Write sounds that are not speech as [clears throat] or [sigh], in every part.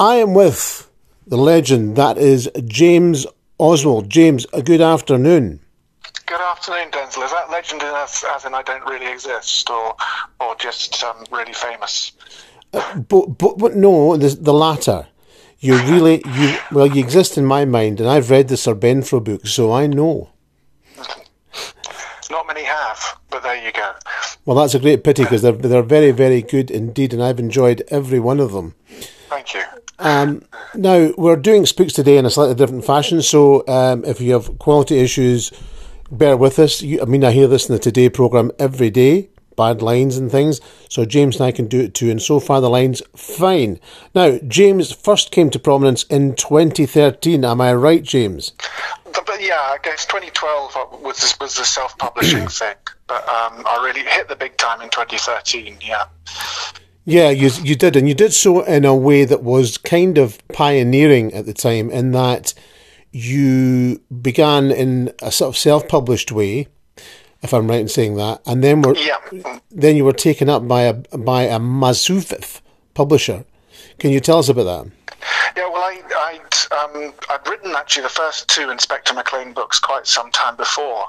I am with the legend that is James Oswald. James, a good afternoon. Good afternoon, Denzil. Is that legend as, as in I don't really exist, or or just um, really famous? Uh, but, but, but no, the, the latter. You really you well you exist in my mind, and I've read the Sir Benfro book, so I know. [laughs] Not many have, but there you go. Well, that's a great pity because they're they're very very good indeed, and I've enjoyed every one of them. Thank you. Um, now we're doing spooks today in a slightly different fashion, so um, if you have quality issues, bear with us. You, I mean, I hear this in the Today program every day bad lines and things. So James and I can do it too. And so far the line's fine. Now, James first came to prominence in 2013. Am I right, James? But yeah, I guess 2012 was was the self-publishing [clears throat] thing, but um, I really hit the big time in 2013. Yeah. Yeah, you you did, and you did so in a way that was kind of pioneering at the time, in that you began in a sort of self-published way, if I'm right in saying that, and then were yeah. then you were taken up by a by a Mazufif publisher. Can you tell us about that? Yeah, well, I, I'd, um, I'd written actually the first two Inspector McLean books quite some time before,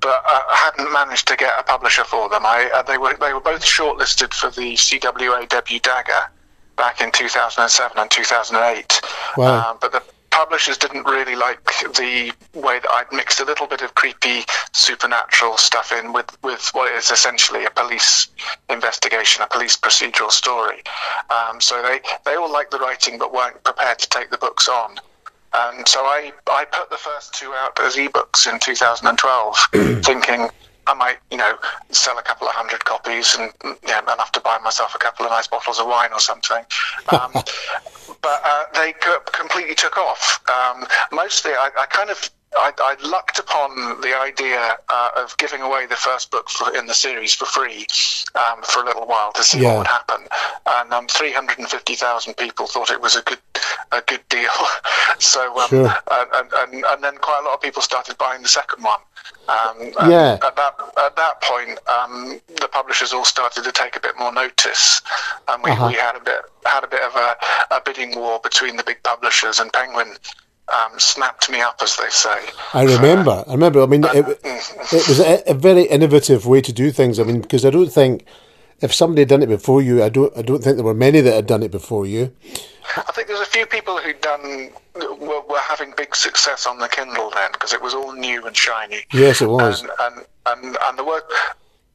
but uh, I hadn't managed to get a publisher for them. I, uh, they were they were both shortlisted for the CWA debut Dagger back in 2007 and 2008. Wow. Um, but the publishers didn't really like the way that I'd mixed a little bit of creepy supernatural stuff in with, with what is essentially a police investigation, a police procedural story. Um, so they, they all liked the writing but weren't prepared to take the books on. And so I, I put the first two out as ebooks in 2012, [clears throat] thinking I might, you know, sell a couple of hundred copies and you know, enough to buy myself a couple of nice bottles of wine or something. Um, [laughs] but uh, they completely took off. Um, mostly, I, I, kind of I, I, lucked upon the idea uh, of giving away the first book for, in the series for free um, for a little while to see yeah. what would happen, and um, 350,000 people thought it was a good a good deal. [laughs] so, um, sure. and, and, and, then quite a lot of people started buying the second one. Um, yeah. At that at that point, um, the publishers all started to take a bit more notice, and we, uh-huh. we had a bit had a bit of a, a bidding war between the big publishers and Penguin um, snapped me up, as they say. I remember. I remember. I mean, it, it was a, a, very innovative way to do things. I mean, because I don't think if somebody had done it before you, I don't. I don't think there were many that had done it before you. I think there's a few people who'd done were, were having big success on the Kindle then because it was all new and shiny. Yes, it was. And and and, and there were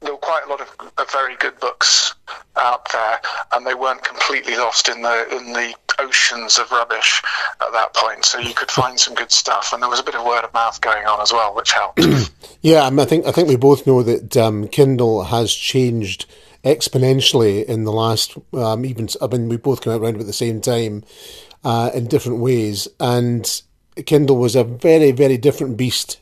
there were quite a lot of, of very good books out there, and they weren't completely lost in the in the oceans of rubbish at that point. So you could find some good stuff, and there was a bit of word of mouth going on as well, which helped. [clears throat] yeah, I, think I think we both know that um, Kindle has changed exponentially in the last um, even. I mean, we both came out around at the same time uh, in different ways, and Kindle was a very very different beast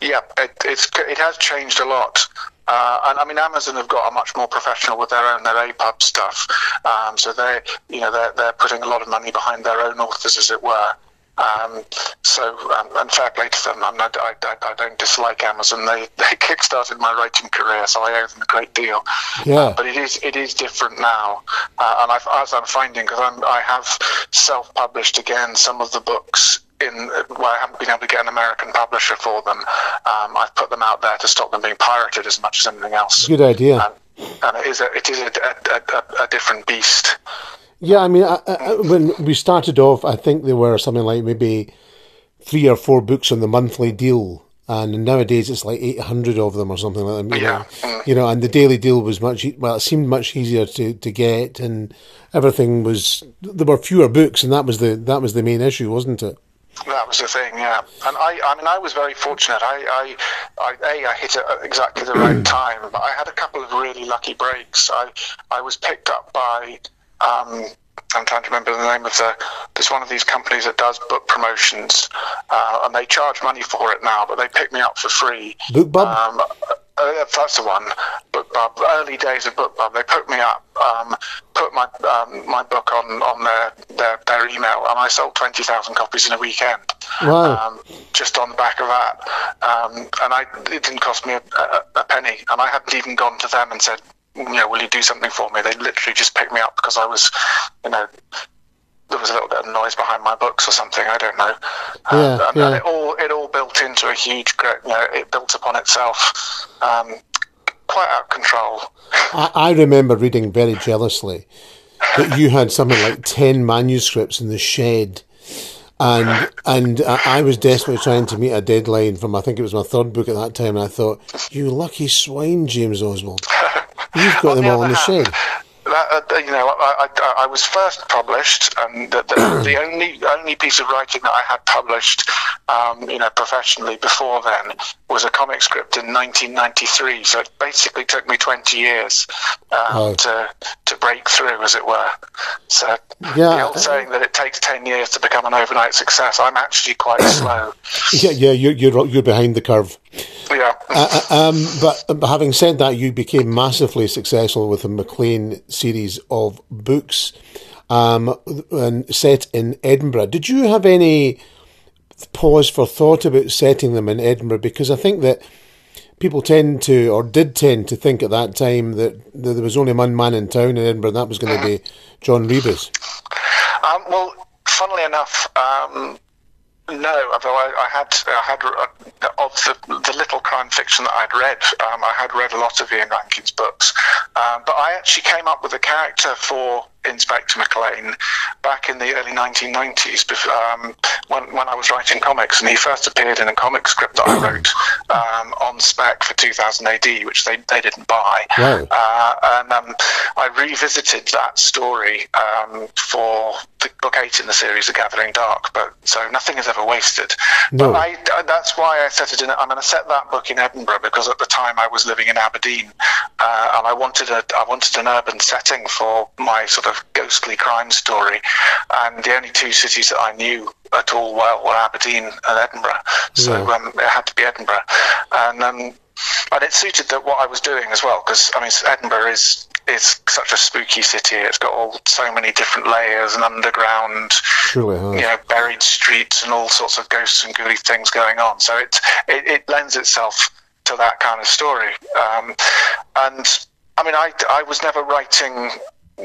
yeah, it, it's it has changed a lot. Uh, and I mean, Amazon have got a much more professional with their own their APUB stuff. Um, so they, you know, they're they're putting a lot of money behind their own authors, as it were. Um, so, um, and fair play to them. I, mean, I, I, I, don't dislike Amazon. They [laughs] they kickstarted my writing career, so I owe them a great deal. Yeah. Uh, but it is it is different now, uh, and I've, as I'm finding, because I have self-published again some of the books in where I haven't been able to get an American publisher for them, um, I've put them out there to stop them being pirated as much as anything else. Good idea. And, and it is a it is a, a, a, a different beast. Yeah, I mean, I, I, when we started off, I think there were something like maybe three or four books on the monthly deal, and nowadays it's like eight hundred of them or something like that. You yeah. Know, you know, and the daily deal was much well, it seemed much easier to, to get, and everything was there were fewer books, and that was the that was the main issue, wasn't it? That was the thing, yeah. And I, I mean, I was very fortunate. I, I, I, a, I hit it at exactly the right [clears throat] time, but I had a couple of really lucky breaks. I, I was picked up by, um, I'm trying to remember the name of the. There's one of these companies that does book promotions, uh, and they charge money for it now, but they picked me up for free. BookBub. Um, uh, that's the one. BookBub. Early days of BookBub. They put me up, um, put my um, my book on on their, their, their email, and I sold twenty thousand copies in a weekend. Wow! Um, just on the back of that, um, and I it didn't cost me a, a, a, penny, and I hadn't even gone to them and said, you know, will you do something for me? They literally just picked me up because I was, you know, there was a little bit of noise behind my books or something. I don't know. Yeah, and, and yeah. it all it all built into a huge, you know, it built upon itself, um, quite out of control. I, I remember reading very jealously that you had something like ten manuscripts in the shed. And and I I was desperately trying to meet a deadline from I think it was my third book at that time, and I thought, you lucky swine, James Oswald, [laughs] you've got them the all in the hand, shed. That, uh, you know, I, I, I was first published, and the, the, [clears throat] the only only piece of writing that I had published, um, you know, professionally before then was a comic script in 1993. So it basically took me 20 years um, Oh. to to break through, as it were. So Yeah, the old uh, saying that it takes 10 years to become an overnight success. I'm actually quite [clears throat] slow. Yeah, yeah, you're you're you're behind the curve. Yeah. Uh, um, but, having said that, you became massively successful with the McLean series of books, um, and set in Edinburgh. Did you have any pause for thought about setting them in Edinburgh? Because I think that people tend to, or did tend to think at that time that, that there was only one man in town in Edinburgh, and that was going to be John Rebus. Um, well, funnily enough, um, no. Although I, I had, I had uh, of the, the little crime fiction that I'd read, um, I had read a lot of Ian Rankin's books. Um, but I actually came up with a character for Inspector McLean back in the early 1990s, um, when when I was writing comics, and he first appeared in a comic script that I [clears throat] wrote um, on spec for 2000 AD, which they they didn't buy. Wow. Uh, and um, I revisited that story um, for the book eight in the series, The Gathering Dark. But so nothing is ever wasted. No. But I, I- that's why I set it in. I'm going to set that book in Edinburgh because at the time I was living in Aberdeen, uh, and I wanted a I wanted an urban setting for my sort of ghostly crime story. And the only two cities that I knew at all well were Aberdeen and Edinburgh. So Yeah. um, it had to be Edinburgh, and um, and it suited that what I was doing as well because I mean Edinburgh is is such a spooky city. It's got all so many different layers and underground, Surely, huh? you know, buried streets and all sorts of ghosts and ghouly things going on. So it it, it lends itself to that kind of story. Um, and I mean, I I was never writing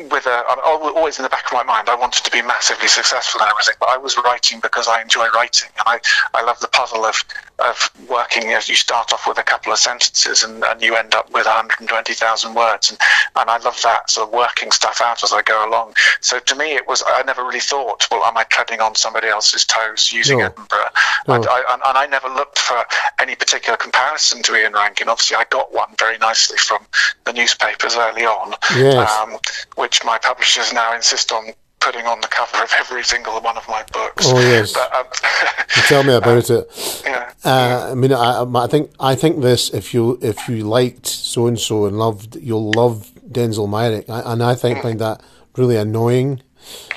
with a always in the back of my mind I wanted to be massively successful and everything but I was writing because I enjoy writing and I, I love the puzzle of of working as you start off with a couple of sentences and, and you end up with 120,000 words and, and I love that sort of working stuff out as I go along so to me it was I never really thought well am I treading on somebody else's toes using No. Edinburgh No. and, I, and, and I never looked for any particular comparison to Ian Rankin obviously I got one very nicely from the newspapers early on Yes. um, which my publishers now insist on putting on the cover of every single one of my books. Oh, yes. But, um, [laughs] Tell me about it. yeah. Uh, I mean, I, I think I think this. If you if you liked so and so and loved, you'll love Denzil Meyrick, I, and I think find that really annoying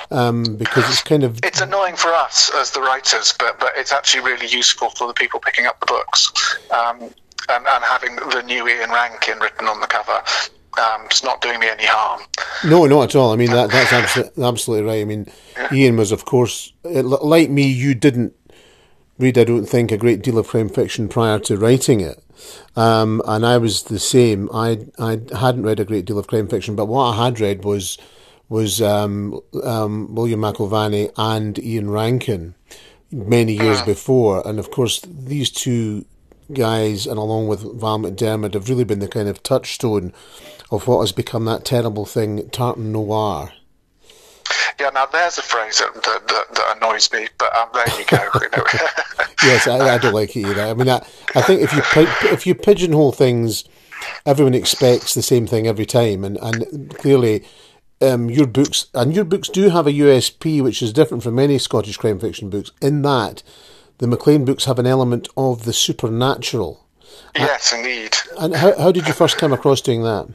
um, because it's kind of It's annoying for us as the writers, but, but it's actually really useful for the people picking up the books. Um, and, and having the new Ian Rankin written on the cover, um, it's not doing me any harm. no, not at all. I mean, that that's absolutely, absolutely right. I mean, Ian was, of course, like me. You didn't read, I don't think, a great deal of crime fiction prior to writing it. Um, and I was the same. I I hadn't read a great deal of crime fiction, but what I had read was was um, um, William McIlvanney and Ian Rankin many years before, and of course these two guys, and along with Val McDermid, have really been the kind of touchstone of what has become that terrible thing, tartan noir. Yeah, now there's a phrase that, that, that, that annoys me, but um, there you go. you know. [laughs] yes, I, I don't like it either. I mean, I, I think if you if you pigeonhole things, everyone expects the same thing every time, and and clearly. Um, your books and your books do have a USP which is different from many Scottish crime fiction books in that the McLean books have an element of the supernatural. yes, indeed. And how, how did you first come across doing that?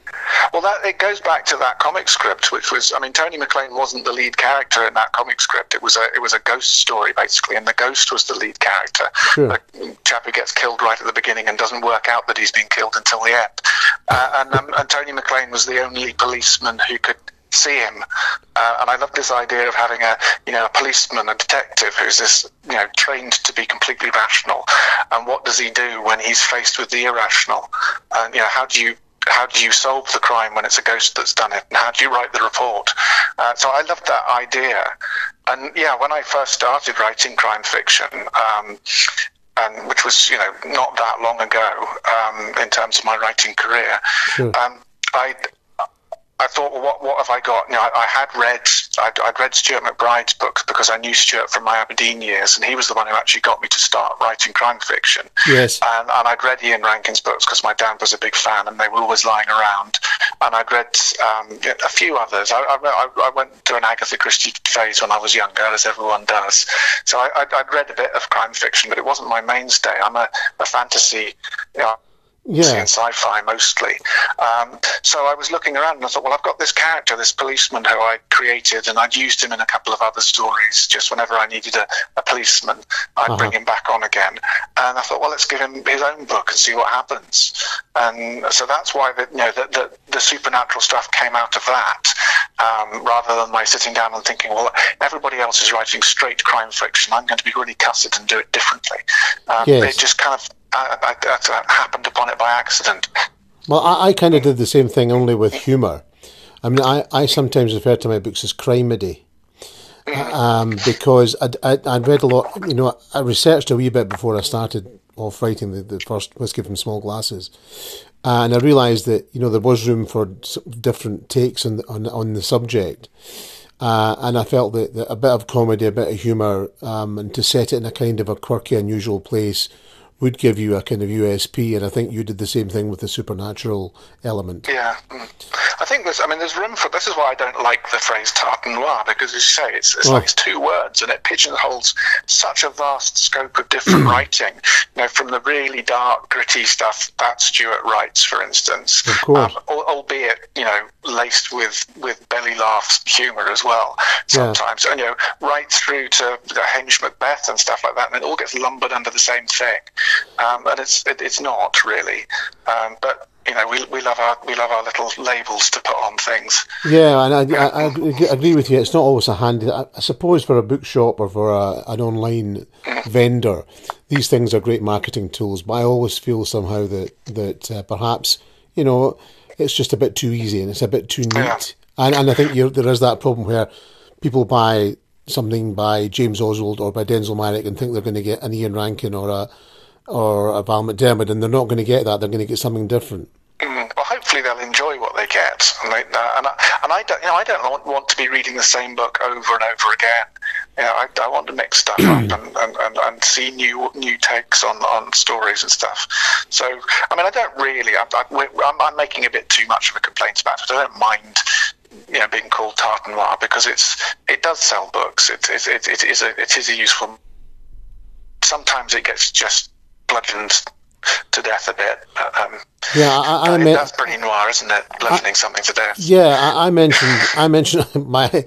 Well, that it goes back to that comic script, which was, I mean, Tony McLean wasn't the lead character in that comic script. It was a, it was a ghost story basically, and the ghost was the lead character. Sure. The chap who gets killed right at the beginning and doesn't work out that he's been killed until the end. Uh, and, um, and Tony McLean was the only policeman who could see him. Uh, and I love this idea of having a, you know, a policeman, a detective who's this, you know, trained to be completely rational. And what does he do when he's faced with the irrational? And you know, how do you how do you solve the crime when it's a ghost that's done it, and how do you write the report? Uh, so I loved that idea, and yeah, when I first started writing crime fiction. Um, and which was, you know, not that long ago um, in terms of my writing career. Sure. Um, I I thought, well, what what have I got? You know, I, I had read I'd, I'd, read Stuart MacBride's books because I knew Stuart from my Aberdeen years, and he was the one who actually got me to start writing crime fiction. Yes, and, and I'd read Ian Rankin's books because my dad was a big fan, and they were always lying around. And I'd read um, a few others. I, I, I, went through an Agatha Christie phase when I was younger, as everyone does. So I, would read a bit of crime fiction, but it wasn't my mainstay. I'm a, a fantasy. You know, yeah. and sci-fi mostly. Um, so I was looking around and I thought, well, I've got this character, this policeman who I created, and I'd used him in a couple of other stories. Just whenever I needed a, a policeman, I'd uh-huh. bring him back on again. And I thought, well, let's give him his own book and see what happens. And so that's why the, you know the, the, the supernatural stuff came out of that, um, rather than my sitting down and thinking, well, everybody else is writing straight crime fiction. I'm going to be really cussed and do it differently. Um, yes. It just kind of I, I, I, happened upon it by accident. Well, I, I kind of did the same thing, only with humour. I mean, I, I sometimes refer to my books as crimedy. Mm-hmm. Um, because I'd, I'd, I'd, read a lot, you know, I researched a wee bit before I started off writing the, the first Whisky from Small Glasses. Uh, and I realised that, you know, there was room for different takes on, on, on the subject. Uh, and I felt that, that, a bit of comedy, a bit of humour, um, and to set it in a kind of a quirky, unusual place would give you a kind of USP, and I think you did the same thing with the supernatural element. Yeah, mm. I think there's. I mean, there's room for. This is why I don't like the phrase tartan noir because, as you say, it's, it's oh. like it's two words, and it pigeonholes such a vast scope of different [clears throat] writing. You know, from the really dark, gritty stuff that Stuart writes, for instance, um, albeit you know laced with with belly laughs humour as well sometimes, yeah. and you know, right through to the Hamish Macbeth and stuff like that, and it all gets lumbered under the same thing um, and it's it, it's not really. Um, but you know, we, we love our we love our little labels to put on things. Yeah, and I, I, I agree with you. It's not always a handy. I, suppose for a bookshop or for a, an online mm. vendor, these things are great marketing tools. But I always feel somehow that that uh, perhaps you know it's just a bit too easy and it's a bit too neat. Yeah. And and I think there is that problem where people buy something by James Oswald or by Denzil Meyrick and think they're going to get an Ian Rankin or a or a Val McDermid, and they're not going to get that. They're going to get something different. Mm, well, hopefully they'll enjoy what they get, and, they, uh, and, I, and I don't, you know, I don't want, want to be reading the same book over and over again. You know, I, I want to mix stuff up [clears throat] and, and, and, see new new takes on, on stories and stuff. So, I mean, I don't really. I, am I'm making a bit too much of a complaint about it. I don't mind you know, being called tartan noir because it's it does sell books. It, it, it, it is a it is a useful. Sometimes it gets just bludgeoned to death a bit. Um, yeah, I, I mean, that's pretty noir, isn't it? Bludgeoning I, something to death. Yeah, I, I, mentioned I mentioned [laughs] my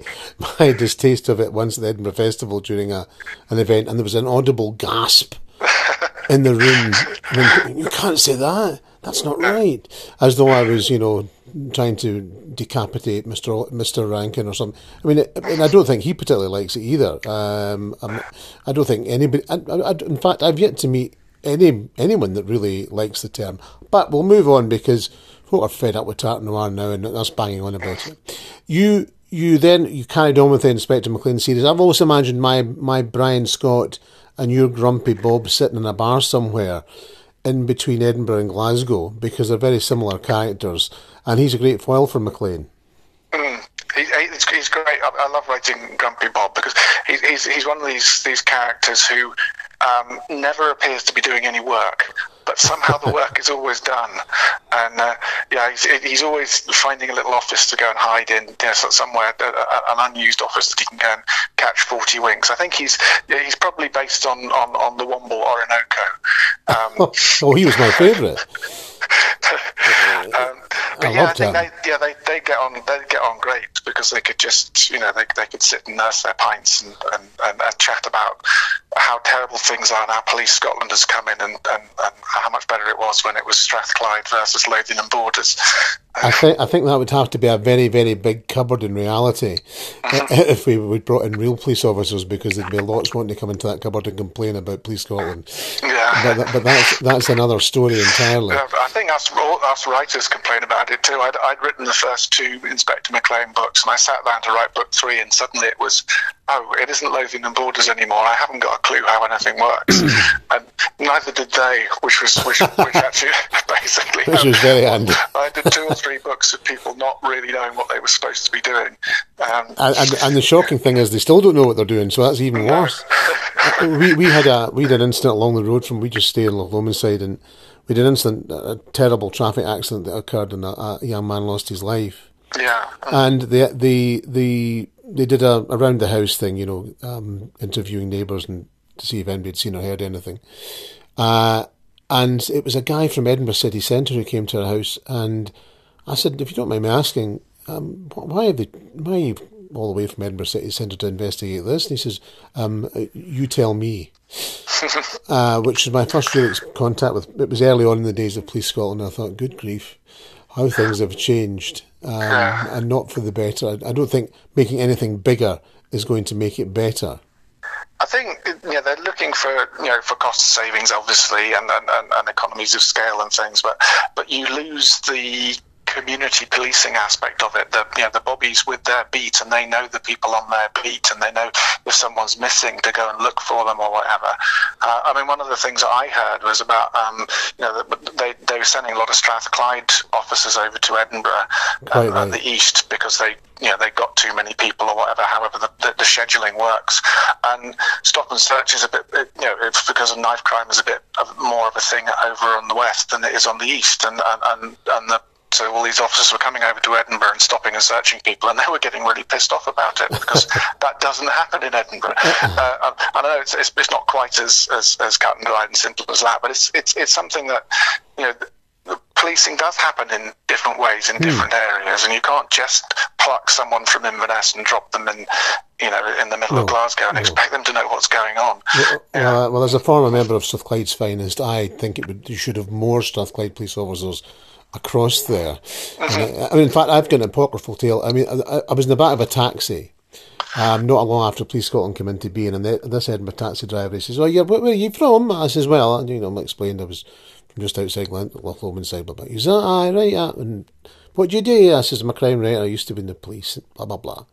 my distaste of it once at the Edinburgh Festival during a an event, and there was an audible gasp [laughs] in the room. I mean, you can't say that. That's not right. As though I was, you know, trying to decapitate Mr. Mr. Rankin or something. I mean, I, mean, I don't think he particularly likes it either. Um, I don't think anybody. I, I, in fact, I've yet to meet any anyone that really likes the term. But we'll move on because folk are fed up with tartan noir now and us banging on about it. You you then you carried on with the Inspector McLean series. I've always imagined my my Brian Scott and your grumpy Bob sitting in a bar somewhere in between Edinburgh and Glasgow because they're very similar characters, and he's a great foil for McLean. Mm. He, he's, great. I, I, love writing Grumpy Bob because he's, he's, he's one of these these characters who um, never appears to be doing any work, but somehow the work is always done. And uh, yeah, he's, he's, always finding a little office to go and hide in, you know, somewhere, uh, uh, an unused office that he can go and catch 40 winks. I think he's he's probably based on, on, on the Womble Orinoco. Um, [laughs] oh, he was my favourite. But yeah, I think they, yeah, they, they get on they get on great because they could just you know they, they could sit and nurse their pints and, and, and, and chat about how terrible things are now. Police Scotland has come in and, and, and how much better it was when it was Strathclyde versus Lothian and Borders. I think I think that would have to be a very very big cupboard in reality mm-hmm. [laughs] if we, we brought in real police officers because there'd be lots wanting to come into that cupboard and complain about Police Scotland. Yeah, but, but that's that's another story entirely. Yeah, I think us us writers complain about it too. I'd, I'd written the first two Inspector McLean books, and I sat down to write book three, and suddenly it was oh, it isn't Lothian and Borders anymore. I haven't got a clue how anything works, [clears throat] and neither did they, which was which, which [laughs] actually [laughs] basically which was very handy. I did two or three books of people not really knowing what they were supposed to be doing. Um, and, and, and, the shocking thing is they still don't know what they're doing, so that's even worse. [laughs] we we had a we had an incident along the road from we just stay in Loch Lomond side and we had an incident, a terrible traffic accident that occurred and a, a young man lost his life. Yeah. And the the the they did a around the house thing, you know, um, interviewing neighbours and to see if anybody had seen or heard anything. Uh, and it was a guy from Edinburgh City Centre who came to our house, and I said, if you don't mind me asking, um, why have they, why are you all the way from Edinburgh City Centre to investigate this? And he says, um, you tell me. [laughs] uh, which is my first real contact with. It was early on in the days of Police Scotland. I thought, good grief, how things have changed, um, and not for the better. I, I don't think making anything bigger is going to make it better. I think yeah, they're looking for you know for cost savings, obviously, and, and, and economies of scale and things, but but you lose the community policing aspect of it. The you know the bobbies with their beat, and they know the people on their beat, and they know if someone's missing to go and look for them or whatever. Uh, I mean, one of the things that I heard was about um, you know they they were sending a lot of Strathclyde officers over to Edinburgh um, right. the east because they you know they got too many people or whatever. However, the, the, the scheduling works, and stop and search is a bit you know it's because of knife crime is a bit of, more of a thing over on the west than it is on the east, and and and, and the so all these officers were coming over to Edinburgh and stopping and searching people, and they were getting really pissed off about it because [laughs] that doesn't happen in Edinburgh. Uh, I know it's, it's, it's, not quite as, as, as cut and dried and simple as that, but it's it's it's something that you know. Policing does happen in different ways in hmm. different areas, and you can't just pluck someone from Inverness and drop them in, you know, in the middle no, of Glasgow and no. expect them to know what's going on. Well, yeah. uh, well, as a former member of Strathclyde's finest, I think it would you should have more Strathclyde police officers across there. I, I, mean, in fact, I've got an apocryphal tale. I mean, I, I was in the back of a taxi. Um, not long after Police Scotland came into being, and the, this Edinburgh taxi driver he says, "Oh, yeah, where, where, are you from?" I says, "Well, and, you know, I explained I was from just outside Loch Lomond side, blah blah." He says, "Ah, right, yeah." And what do you do? I says, "I'm a crime writer. I used to be in the police." Blah blah blah.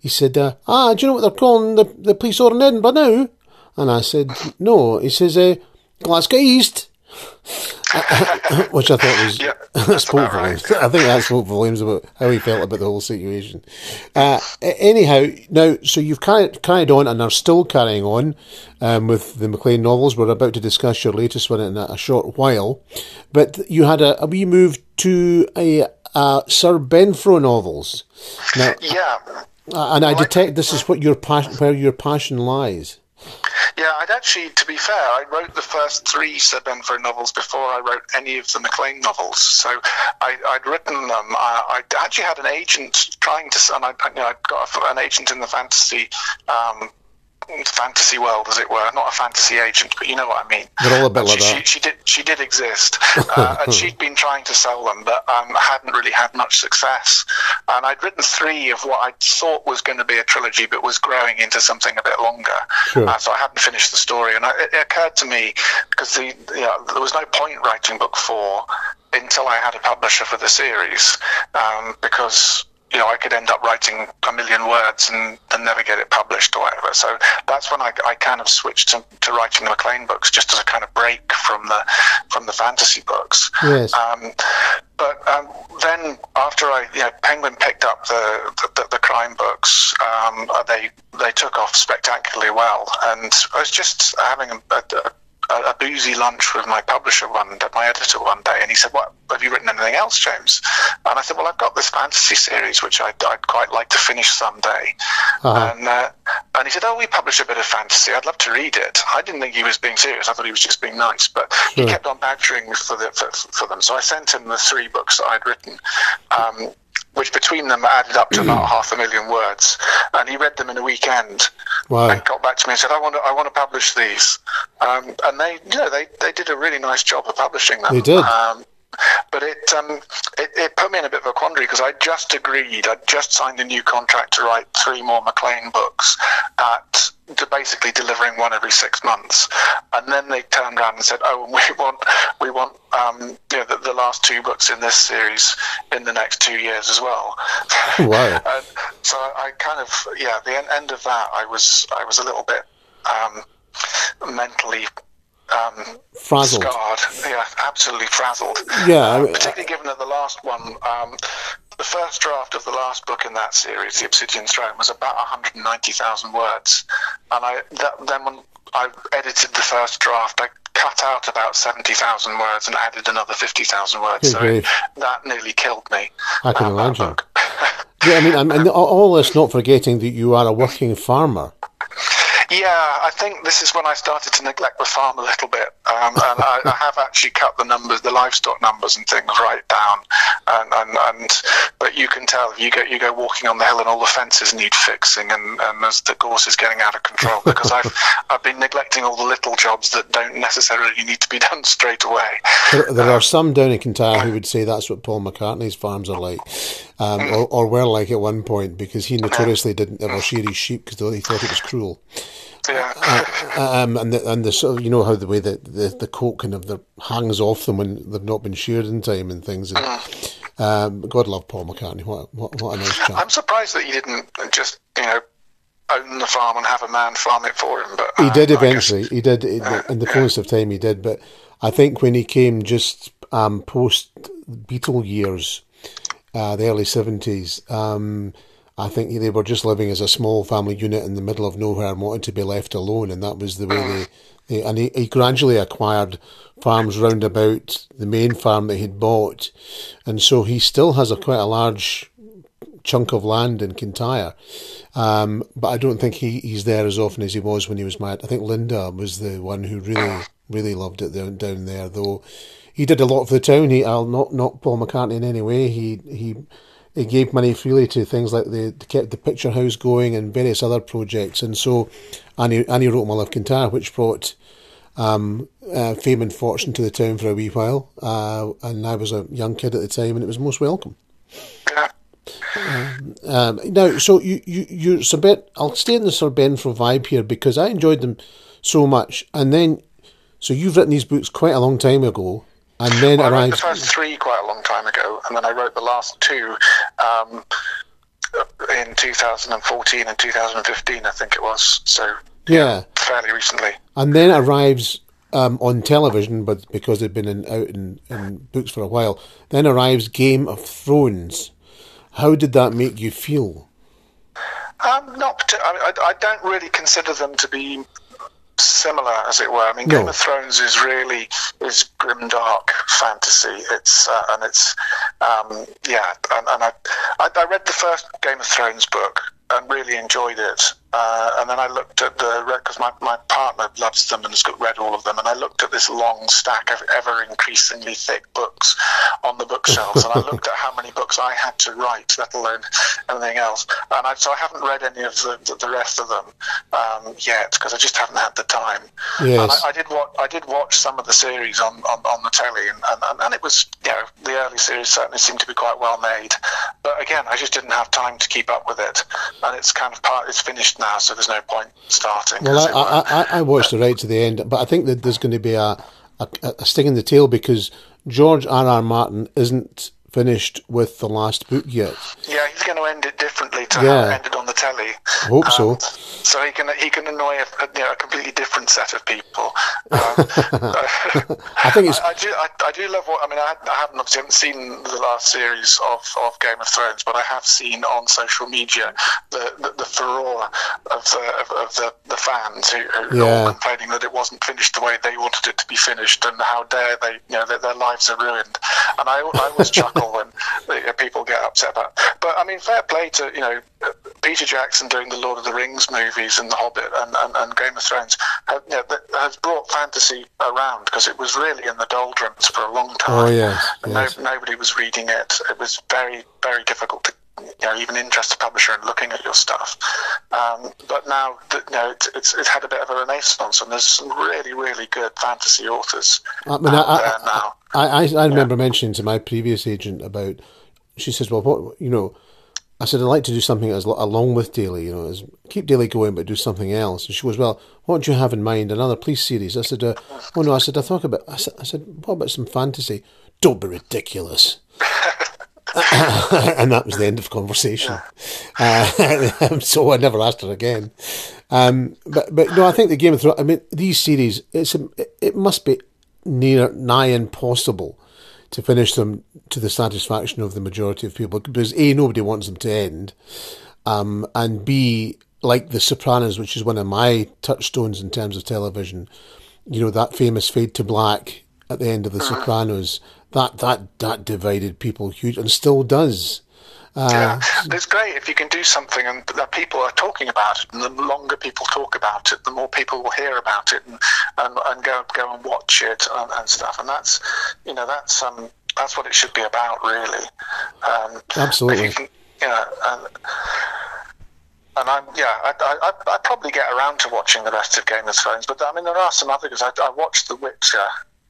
He said, uh, "Ah, do you know what they're calling the the police over in Edinburgh now?" And I said, "No." He says, uh, "Glasgow East." [laughs] which I thought was yeah, [laughs] spoke volumes. Right. I think that spoke volumes about how he felt about the whole situation. Uh, anyhow, now so you've carried, carried on and are still carrying on um, with the McLean novels. We're about to discuss your latest one in a, a short while, but you had a, a wee move to a, a Sir Benfro novels. Now, yeah, and I detect this is what your passion, where your passion lies. Yeah, I'd actually, to be fair, I wrote the first three Sir Benfro novels before I wrote any of the McLean novels. So I, would written them. I, I, actually had an agent trying to, and I, you know, I got an agent in the fantasy um, fantasy world, as it were. Not a fantasy agent, but you know what I mean. They're all a bit she, that. She, she, did. She did exist, uh, [laughs] and she'd been trying to sell them, but um, hadn't really had much success. And I'd written three of what I thought was going to be a trilogy, but was growing into something a bit longer. Sure. Uh, so I hadn't finished the story, and I, it, it, occurred to me because the, you know, there was no point writing book four until I had a publisher for the series, um, because you know, I could end up writing a million words and, and never get it published or whatever. So that's when I, I kind of switched to, to writing the McLean books, just as a kind of break from the from the fantasy books. Yes. Um, but um, then after I, you know, Penguin picked up the the, the crime books, um, they they took off spectacularly well, and I was just having a, a, a, a boozy lunch with my publisher one, my editor one day, and he said, "What have you written anything else, James?" And I said, "Well, I've got this fantasy series which I'd, I'd quite like to finish someday." Uh-huh. And uh, and he said, "Oh, we publish a bit of fantasy. I'd love to read it." I didn't think he was being serious. I thought he was just being nice, but sure. he kept on badgering for, the, for, for, them. So I sent him the three books that I'd written. Um, which between them added up to about [clears throat] half a million words. And he read them in a weekend wow. and got back to me and said, "I want to, I want to publish these." Um, and they, you know, they, they did a really nice job of publishing them. They did. Um, but it, um, it, it put me in a bit of a quandary because I just agreed, I just signed a new contract to write three more McLean books at to basically delivering one every six months, and then they turned around and said, "Oh, we [laughs] want we want um, you know, the, the, last two books in this series in the next two years as well." Wow! [laughs] so I kind of yeah, the end of that, I was I was a little bit um, mentally um, frazzled. Scarred. Yeah, absolutely frazzled. Yeah, um, particularly given that the last one, um, the first draft of the last book in that series, The Obsidian Throne, was about 190,000 words, and I that, then when I edited the first draft, I cut out about 70,000 words and added another 50,000 words. So it, that nearly killed me. I can imagine. [laughs] yeah, I mean, I mean, all this not forgetting that you are a working farmer. Yeah, I think this is when I started to neglect the farm a little bit, um, and I, I, have actually cut the numbers, the livestock numbers and things right down. And, and, and but you can tell you go you go walking on the hill and all the fences need fixing, and, and as the gorse is getting out of control because I've I've been neglecting all the little jobs that don't necessarily need to be done straight away. There, there um, are some down in Kintyre who would say that's what Paul McCartney's farms are like. Um, or, or, were like at one point because he notoriously didn't ever shear his sheep because he thought it was cruel. Yeah. Uh, um, and the, and the sort of, you know how the way that the, the coat kind of the, hangs off them when they've not been sheared in time and things. And, mm. um, God love Paul McCartney. What, what, what a nice chap. I'm surprised that he didn't just, you know, own the farm and have a man farm it for him. But uh, he did eventually. He did in the, in the fullness of time. He did, but I think when he came just um, post Beatle years, uh, the early seventies. Um, I think they were just living as a small family unit in the middle of nowhere and wanted to be left alone, and that was the way they. they and he, he gradually acquired farms round about the main farm that he'd bought, and so he still has a quite a large chunk of land in Kintyre. Um, but I don't think he, he's there as often as he was when he was married. I think Linda was the one who really, really loved it down, down there, though he did a lot for the town. He, I'll not, not Paul McCartney in any way. He, he, he gave money freely to things like the kept the picture house going and various other projects. And so, Annie Annie wrote Mull of Kintyre, which brought um, uh, fame and fortune to the town for a wee while. Uh, and I was a young kid at the time, and it was most welcome. Um, now, so you you you Sir Ben, I'll stay in the Sir Benfro vibe here because I enjoyed them so much, and then so you've written these books quite a long time ago, and then well, I wrote the first three quite a long time ago, and then I wrote the last two um, in 2014 and 2015, I think it was. So yeah, fairly recently. And then arrives um, on television, but because they've been in, out in, in books for a while, then arrives Game of Thrones. How did that make you feel? Um, not. I, I, don't really consider them to be similar, as it were. I mean, no. Game of Thrones is really is grim dark fantasy. It's uh, and it's um, yeah, and, and I, I, I read the first Game of Thrones book and really enjoyed it. Uh, and then I looked at the because my, my partner loves them and has got read all of them. And I looked at this long stack of ever increasingly thick books on the bookshelves, and I looked at how many books I had to write, let alone anything else. And I, so I haven't read any of the, the, the rest of them um, yet because I just haven't had the time. Yes. And I, I, did watch I did watch some of the series on, on, on the telly, and, and, and it was you know the early series certainly seemed to be quite well made. But again, I just didn't have time to keep up with it, and it's kind of part it's finished now, so there's no point starting. Well, I, I, I, watched it right to the end, but I think that there's going to be a, a, a sting in the tail because George R. R. Martin isn't finished with the last book yet. Yeah, he's going to end it differently to yeah. how it ended on the telly. I hope um, so. So he can he can annoy a, you know, a completely different set of people. [laughs] Um, [laughs] I think it's. I, I do I, I, do love what I mean. I, I haven't obviously haven't seen the last series of, of Game of Thrones, but I have seen on social media the the, the furore of the of, of, the, the fans who, who yeah. are all complaining that it wasn't finished the way they wanted it to be finished, and how dare they you know their, their lives are ruined. And I I always typical when uh, people get upset about. But I mean, fair play to you know Peter Jackson doing the Lord of the Rings movies and The Hobbit and, and, and Game of Thrones have, you know, has brought fantasy around because it was really in the doldrums for a long time. Oh yes, yes. No, nobody was reading it. It was very very difficult to you know, even interest a publisher in looking at your stuff. Um, but now, you know, it, it's it's had a bit of a renaissance, and there's some really, really good fantasy authors I mean, I, out there I, now. I, I, I remember mentioning to my previous agent about. She says, "Well, what you know." I said, I'd like to do something as along with Daley, you know, as keep Daley going, but do something else. And she goes, Well, what do you have in mind? Another police series? I said, uh, Oh no, I said, I thought about, I said, I said, What about some fantasy? Don't be ridiculous. [laughs] [laughs] and that was the end of conversation. [laughs] Uh, so I never asked her again. Um, but but no, I think the Game of Thrones. I mean, these series. It's a, it must be near nigh impossible to finish them to the satisfaction of the majority of people because a nobody wants them to end, um, and b like The Sopranos, which is one of my touchstones in terms of television. You know that famous fade to black at the end of The Sopranos that that that divided people huge and still does. Uh, yeah, [laughs] it's great if you can do something and that people are talking about it, and the longer people talk about it, the more people will hear about it and and, and go go and watch it and, and stuff. And that's you know that's um that's what it should be about, really. Um, Absolutely. Can, you know, and, and I'm yeah, I, I I probably get around to watching the rest of Game of Thrones, but I mean there are some others. I, I watched The Witcher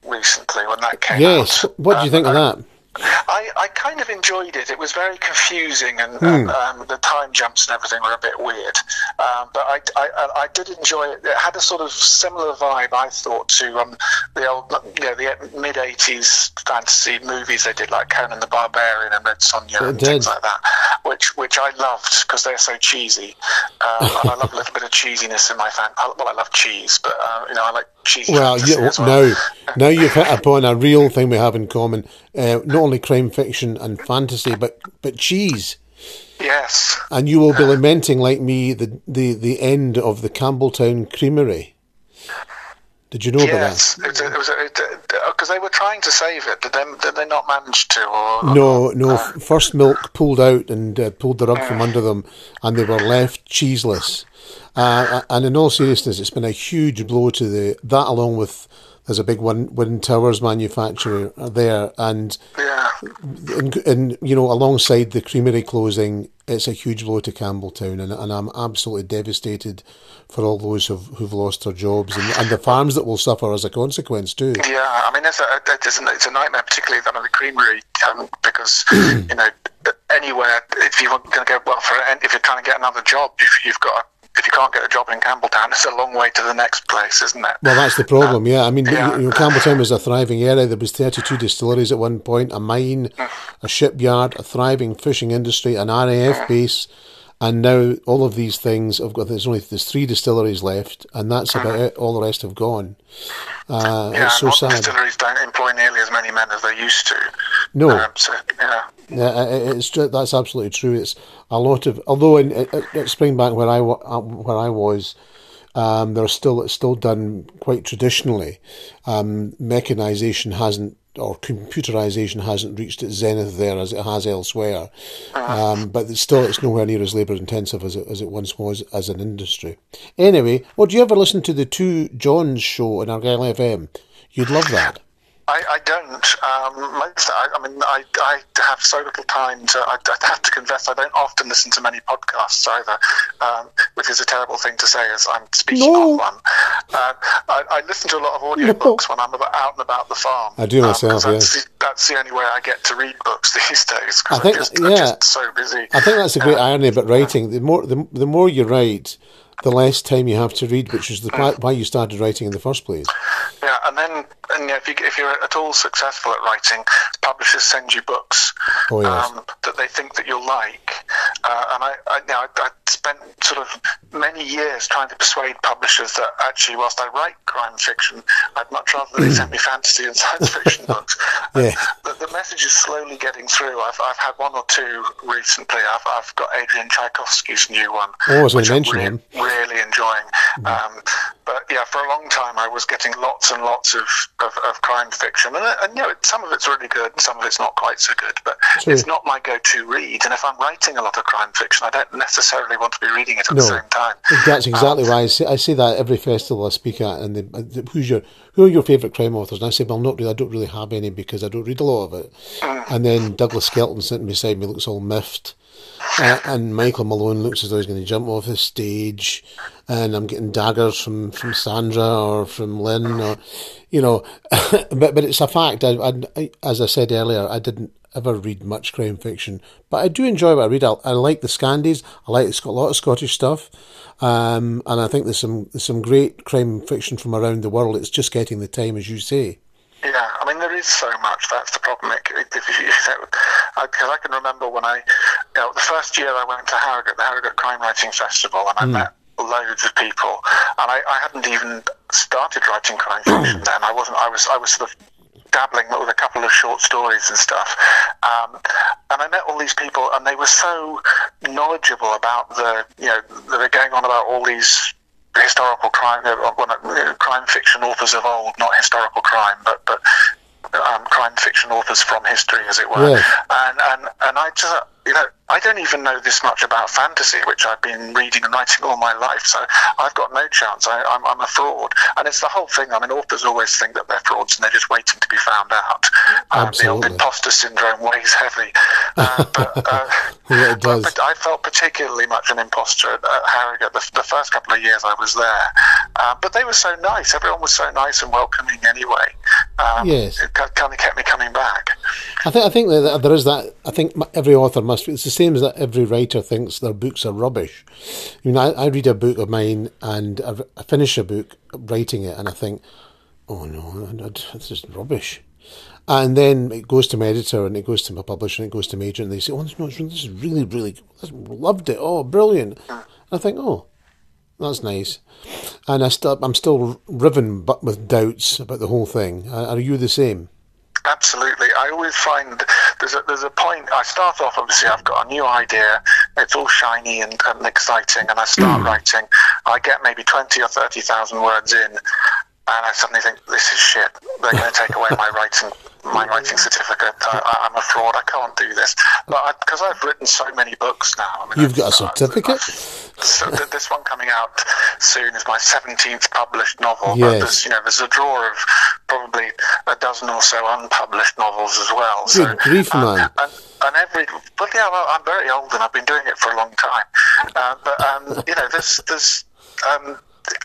recently when that came yes. out. What do you think um, of that? I, I kind of enjoyed it. It was very confusing, and, Hmm. and um, the time jumps and everything were a bit weird. Um, but I, I, I did enjoy it. It had a sort of similar vibe, I thought, to um, the old, you know, the mid '80s fantasy movies they did, like Conan the Barbarian and Red Sonja and things like that, which which I loved because they're so cheesy. Um, [laughs] and I love a little bit of cheesiness in my fan. Well, I love cheese, but uh, you know, I like cheesy. Well, as well. now, now [laughs] you've hit upon a real thing we have in common. Uh, not only crime fiction and fantasy, but but cheese. Yes. And you will be lamenting, like me, the, the, the end of the Campbeltown Creamery. Did you know Yes, was, it was because they were trying to save it. Did they? Did they not manage to? Or. No, no. f- First Milk pulled out and uh, pulled the rug from under them, and they were left cheeseless. Uh, and in all seriousness, it's been a huge blow to the that, along with there's a big one wind towers manufacturer there, and Yeah. and, and you know, alongside the creamery closing, it's a huge blow to Campbeltown, and, and I'm absolutely devastated for all those who've, who've lost their jobs and, and the farms that will suffer as a consequence too. Yeah, I mean, it's a, it's a, it's a nightmare, particularly down at the creamery, um, because [clears throat] you know anywhere if you're going to go well for it, if you're trying to get another job, you've, you've got if you can't get a job in Campbeltown, it's a long way to the next place, isn't it? Well, that's the problem. Uh, yeah, I mean, yeah. you know, Campbeltown was a thriving area. There was 32 distilleries at one point, a mine, mm. a shipyard, a thriving fishing industry, an RAF mm. base, and now all of these things have got. There's only there's three distilleries left, and that's about mm. it. All the rest have gone. Uh, Yeah, it's so sad. distilleries don't employ nearly as many men as they used to. No. Yeah, Yeah, it's. That's absolutely true. It's a lot of although in at, Springbank where I uh, where I was, um, there's still it's still done quite traditionally. Um, mechanization hasn't or computerization hasn't reached its zenith there as it has elsewhere, um, but it's still it's nowhere near as labour intensive as it as it once was as an industry. Anyway, well, do you ever listen to the Two Johns show on Argyll FM? You'd love that. I, I don't. Um, most, I, I mean, I, I have so little time to. I, I have to confess, I don't often listen to many podcasts either, um, which is a terrible thing to say as I'm speaking No. on one. Uh, I, I listen to a lot of audiobooks when I'm about, out and about the farm. I do um, myself, 'cause that's, the, that's the only way I get to read books [laughs] these days. 'cause I think- I'm just, yeah. I'm just so busy. I think that's a great irony about writing. The more the, the more you write, the less time you have to read, which is the, why- why you started writing in the first place. Yeah, and then and know, if, you, if you're at all successful at writing, publishers send you books Oh, yes. um, that they think that you'll like. Uh, and I, I, you know, I, I spent sort of many years trying to persuade publishers that actually, whilst I write crime fiction, I'd much rather they send me [clears throat] fantasy and science fiction [laughs] books. Yeah. the, the message is slowly getting through. I've, I've had one or two recently. I've, I've got Adrian Tchaikovsky's new one, Oh, I was gonna which I'm re- him. really enjoying. Um, but yeah, for a long time I was getting lots and lots of, of, of crime fiction, and, and you know, some of it's really good, and some of it's not quite so good. But True. it's not my go-to read, and if I'm writing a lot of crime fiction, I don't necessarily want to be reading it at No. the same time. That's exactly why I say, I say that every festival I speak at, and they, uh, who's your who are your favourite crime authors? And I say, well, not really. I don't really have any because I don't read a lot of it. Mm. And then Douglas Skelton sitting beside me looks all miffed, uh, and Michael Malone looks as though he's going to jump off the stage, and I'm getting daggers from, from Sandra or from Lynn or, you know, [laughs] but but it's a fact. I, I, I, as I said earlier, I didn't ever read much crime fiction, but I do enjoy what I read. I, I like the Scandies. I like a lot of Scottish stuff, um, and I think there's some there's some great crime fiction from around the world. It's just getting the time, as you say. Yeah, I mean there is so much. That's the problem. It, it, if you, [laughs] because I can remember when I, you know, the first year I went to Harrogate, the Harrogate Crime Writing Festival, and I met loads of people, and I, I hadn't even started writing crime [clears throat] fiction then. I wasn't. I was. I was sort of dabbling with a couple of short stories and stuff. Um, and I met all these people, and they were so knowledgeable about the, you know, they were going on about all these historical crime, uh, well, not, you know, crime fiction authors of old, not historical crime, but but um, crime fiction authors from history, as it were. Yes. And and and I just, you know, I don't even know this much about fantasy, which I've been reading and writing all my life. So I've got no chance. I, I'm, I'm a fraud, and it's the whole thing. I mean, authors always think that they're frauds, and they're just waiting to be found out. Um, the old imposter syndrome weighs heavy. Uh, but, uh, [laughs] Yeah, it does. but I felt particularly much an imposter at, at Harrogate the, the first couple of years I was there. Uh, but they were so nice. Everyone was so nice and welcoming anyway. Um, Yes. It kind of kept me coming back. I think I think that there is that. I think every author must. It's the same as that every writer thinks their books are rubbish. I mean, I, I read a book of mine and I, finish a book writing it, and I think, oh no, this is rubbish. And then it goes to my editor, and it goes to my publisher, and it goes to my agent, and they say, "Oh, no, this is really, really, loved it. Oh, brilliant." And I think, "Oh, that's nice," and I still, I'm still riven, but with doubts about the whole thing. Are you the same? Absolutely. I always find there's a, there's a point. I start off, obviously, I've got a new idea. It's all shiny and, and exciting, and I start hmm. writing. I get maybe 20 or 30,000 words in, and I suddenly think, this is shit. They're going to take away my writing my writing certificate. I, I'm a fraud. I can't do this. But because I've written so many books now. I mean, You've got a I've- uh, certificate? So th- this one coming out soon is my 17th published novel. Yes. But there's, you know, there's a drawer of probably a dozen or so unpublished novels as well. Good so, grief, um, man. And, and every, well, yeah, well, I'm very old and I've been doing it for a long time. Uh, but, um, [laughs] you know, there's, there's, um,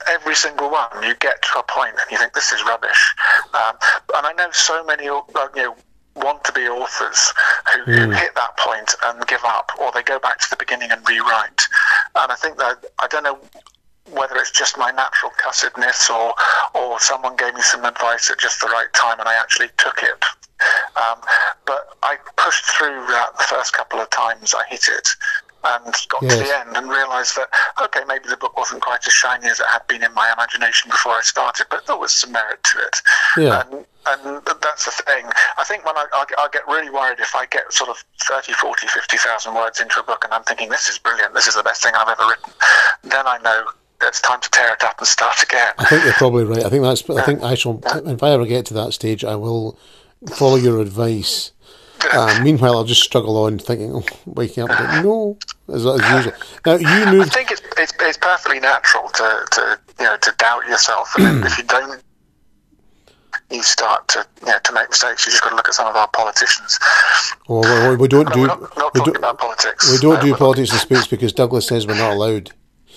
every single one, you get to a point and you think this is rubbish. Um, and I know so many, uh, you know, want to be authors who, who hit that point and give up, or they go back to the beginning and rewrite. And I think that I don't know whether it's just my natural cussedness or or someone gave me some advice at just the right time and I actually took it. Um, but I pushed through that the first couple of times I hit it and got to the end and realised that okay maybe the book wasn't quite as shiny as it had been in my imagination before I started but there was some merit to it Yeah. and, and that's the thing I think when I, I, I get really worried if I get sort of 30 40 50,000 words into a book and I'm thinking this is brilliant this is the best thing I've ever written then I know it's time to tear it up and start again I think you're probably right. I think that's. I think I shall. If I ever get to that stage, I will follow your advice. Uh, meanwhile, I'll just struggle on, thinking, oh, waking up, but no, as, as usual. Now you move I think it's, it's, it's perfectly natural to, to you know to doubt yourself, and [clears throat] if you don't, you start to you know to make mistakes. You just got to look at some of our politicians. Well, we don't do. we're not, not we talking don't. about politics. We don't No, do politics and speech because Douglas says we're not allowed.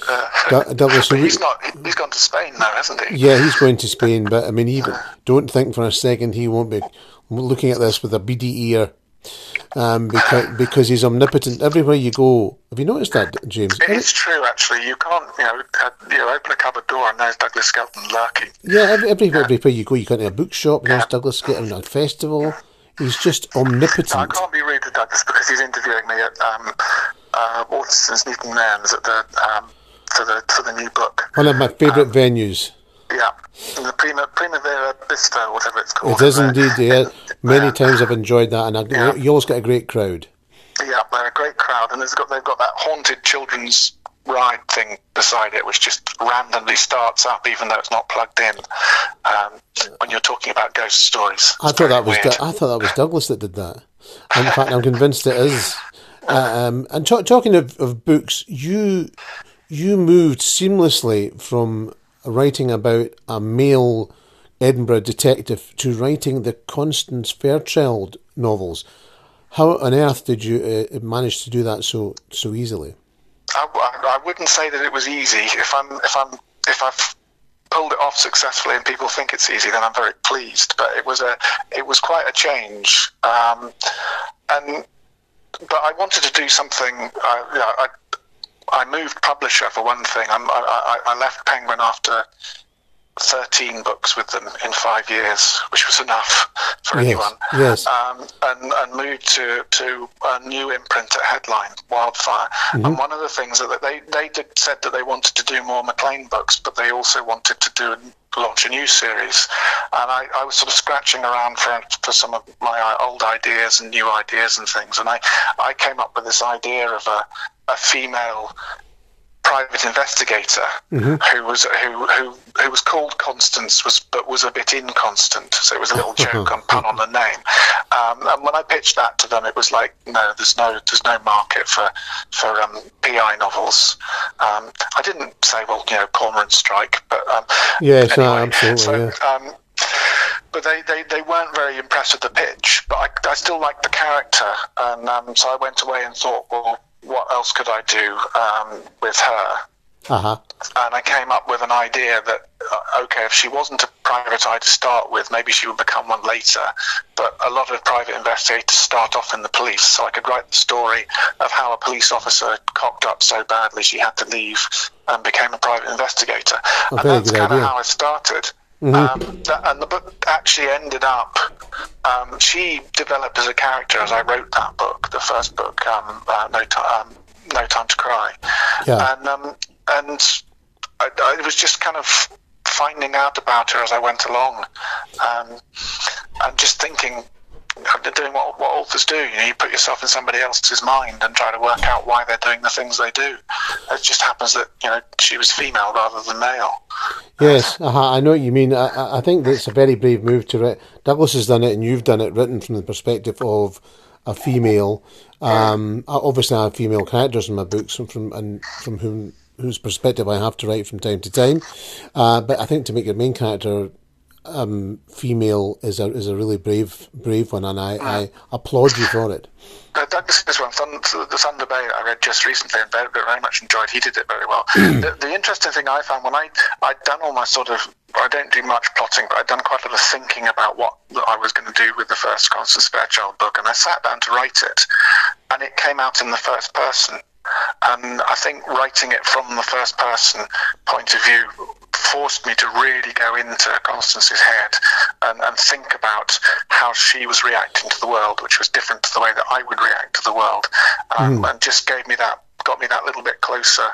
Uh, Du- Douglas, but we- he's not. He's gone to Spain now, hasn't he? Yeah, he's going to Spain, but I mean, even don't think for a second he won't be looking at this with a beady ear, um, because because he's omnipotent everywhere you go. Have you noticed that, James? It is true, actually. You can't, you know, uh, you know, open a cupboard door and there's Douglas Skelton lurking. Yeah, every, everywhere, everywhere you go, you go into a bookshop. There's Douglas getting a festival. He's just omnipotent. I can't be rude to Douglas because he's interviewing me at um, uh, Waterstones Newton Mearns at the um, for the for the new book. One of my favourite venues. Yeah, in the Prima, Primavera Bistro, whatever it's called. It is indeed. Yeah, [laughs] many times I've enjoyed that, and I, Yeah. you always get a great crowd. Yeah, they're a great crowd, and got they've got that haunted children's ride thing beside it, which just randomly starts up, even though it's not plugged in. Um, when you're talking about ghost stories, I thought that was du- I thought that was Douglas that did that. In fact, I'm convinced it is. Uh, um, and t- talking of, of books, you you moved seamlessly from writing about a male Edinburgh detective to writing the Constance Fairchild novels. How on earth did you uh, manage to do that so so easily? I, I, wouldn't say that it was easy. If I'm if I'm if I've pulled it off successfully and people think it's easy, then I'm very pleased. But it was a it was quite a change, um, and but I wanted to do something. Uh, you know, I I moved publisher for one thing. I, I, I left Penguin after 13 books with them in five years, which was enough for yes, anyone. Yes. Um, and, and moved to, to a new imprint at Headline, Wildfire. Mm-hmm. And one of the things that they, they did, said that they wanted to do more McLean books, but they also wanted to do launch a new series. And I, I was sort of scratching around for, for some of my old ideas and new ideas and things. And I, I came up with this idea of a, a female private investigator mm-hmm. who was who, who who was called Constance was but was a bit inconstant so it was a little [laughs] joke and pun on the name um, and when I pitched that to them it was like no there's no there's no market for for um, PI novels um, I didn't say well you know Cormoran strike but um, yes anyway, no, absolutely so, yeah. Um, but they, they, they weren't very impressed with the pitch. But I, I still liked the character, and um, so I went away and thought, well, what else could I do um, with her? Uh-huh. And I came up with an idea that, uh, okay, if she wasn't a private eye to start with, maybe she would become one later. But a lot of private investigators start off in the police, so I could write the story of how a police officer cocked up so badly she had to leave and became a private investigator. and that's kind of how I started. Mm-hmm. Um, and the book actually ended up. Um, she developed as a character as I wrote that book, the first book, um, uh, no, time, um, no Time to Cry. Yeah. And um, and I, I, was just kind of finding out about her as I went along, um, and just thinking, doing what, what authors do. You know, you put yourself in somebody else's mind and try to work out why they're doing the things they do. It just happens that you know she was female rather than male. Yes, uh-huh, I know what you mean. I, I think that's a very brave move to write. Douglas has done it, and you've done it, written from the perspective of a female. Um, obviously, I have female characters in my books, and from and from whom whose perspective I have to write from time to time. Uh, but I think to make your main character um, female is a is a really brave brave one, and I, I applaud you for it. Uh, this one, the Thunder Bay, I read just recently and very, very much enjoyed. He did it very well. [clears throat] the, the, interesting thing I found when I I'd done all my sort of I don't do much plotting, but I'd done quite a lot of thinking about what I was going to do with the first Constance Fairchild book, and I sat down to write it, and it came out in the first person. And I think writing it from the first person point of view forced me to really go into Constance's head and, and, think about how she was reacting to the world, which was different to the way that I would react to the world, um, mm. and just gave me that got me that little bit closer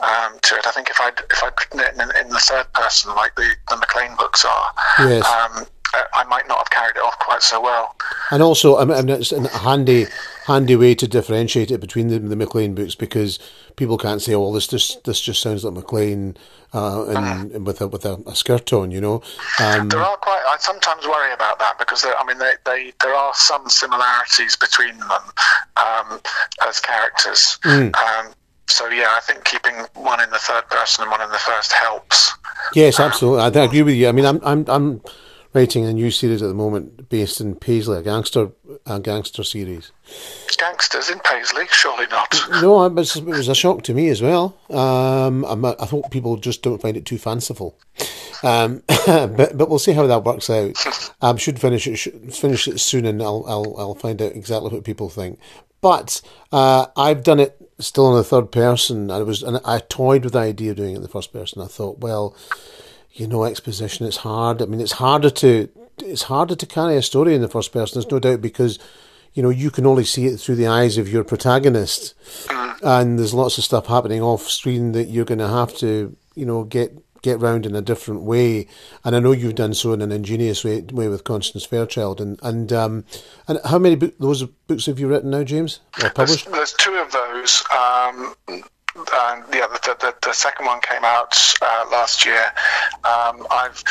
um, to it. I think if I'd if I'd written it in, in the third person, like the the McLean books are, yes. um, I might not have carried it off quite so well. And also, I mean, it's a handy, handy way to differentiate it between the, the McLean books because people can't say, "Oh, well, this just this just sounds like McLean," uh, and, mm. with a with a, a, skirt on, you know. Um, there are quite. I sometimes worry about that because I mean, they, they there are some similarities between them um, as characters. Mm. Um, so yeah, I think keeping one in the third person and one in the first helps. Yes, absolutely. I, I agree with you. I mean, I'm I'm I'm writing a new series at the moment based in Paisley, a gangster a gangster series. Gangsters in Paisley? Surely not. No, it was, it was a shock to me as well. Um, I hope people just don't find it too fanciful. Um, [laughs] but but we'll see how that works out. I [laughs] um, should finish it should finish it soon, and I'll I'll I'll find out exactly what people think. But uh, I've done it still in the third person. I was and I toyed with the idea of doing it in the first person. I thought, well you know, exposition. It's hard. I mean, it's harder to it's harder to carry a story in the first person. There's no doubt because you know you can only see it through the eyes of your protagonist, and there's lots of stuff happening off screen that you're going to have to you know get get round in a different way. And I know you've done so in an ingenious way, way with Constance Fairchild. And and um, and how many bo- those books have you written now, James, or published? There's, there's two of those. Um, uh, yeah, the, the, the, second one came out uh, last year. Um, I've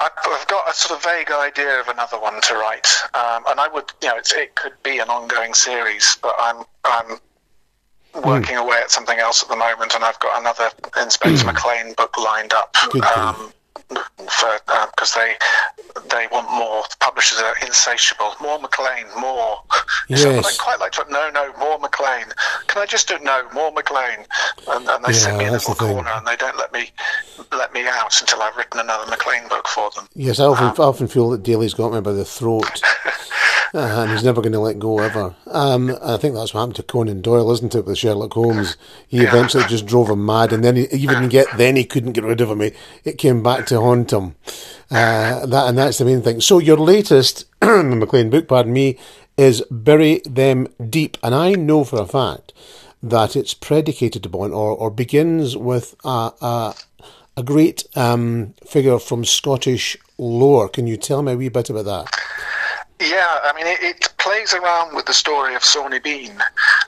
I've got a sort of vague idea of another one to write, um, and I would, you know, it could be an ongoing series, but I'm I'm working mm. away at something else at the moment, and I've got another Inspector McLean book lined up. Um, for because uh, they they want more. The publishers are insatiable. More McLean, more. Yes. So I quite like to. No, no, more McLean. Can I just do no more McLean? And, and they yeah, sit me in little corner, and they don't let me let me out until I've written another McLean book for them. Yes, I often, um, I often feel that Daley's got me by the throat. [laughs] Uh, and he's never going to let go ever. Um, I think that's what happened to Conan Doyle, isn't it, with Sherlock Holmes? He yeah. eventually just drove him mad, and then he, even get then he couldn't get rid of him. it came back to haunt him. Uh, that and that's the main thing. So your latest [clears throat] McLean book, pardon me, is Bury Them Deep, and I know for a fact that it's predicated upon or, or begins with a, a, a great um, figure from Scottish lore. Can you tell me a wee bit about that? Yeah, I mean, it, it, plays around with the story of Sawney Bean,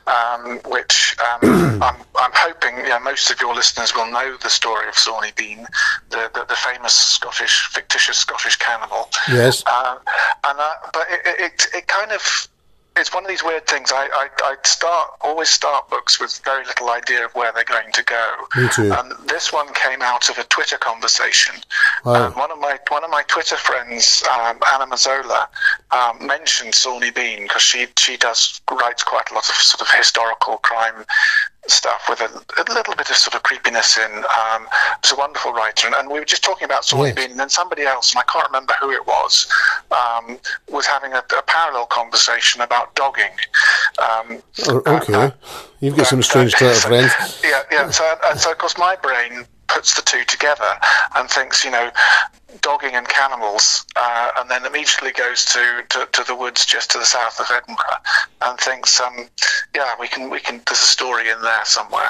um, which um, [clears throat] I'm, I'm, hoping you know, most of your listeners will know the story of Sawney Bean, the, the, the famous Scottish, fictitious Scottish cannibal. Yes. Uh, and uh, but it, it, it kind of it's one of these weird things. I, I, I start always start books with very little idea of where they're going to go. Me too. And this one came out of a Twitter conversation. Wow. one of my one of my Twitter friends, um, Anna Mazzola, um, mentioned Sawney Bean because she she does writes quite a lot of sort of historical crime stuff with a, a, little bit of sort of creepiness in. Um, was a wonderful writer, and, and, we were just talking about Sawney yes. Bean, and then somebody else, and I can't remember who it was, um, was having a, a, parallel conversation about dogging. Um, oh, okay, uh, you've got some strange uh, [laughs] friends. Yeah, yeah. So, and so of course, my brain puts the two together and thinks, you know, dogging and cannibals, uh, and then immediately goes to, to, to, the woods just to the south of Edinburgh, and thinks, um, yeah, we can we can. There's a story in there somewhere.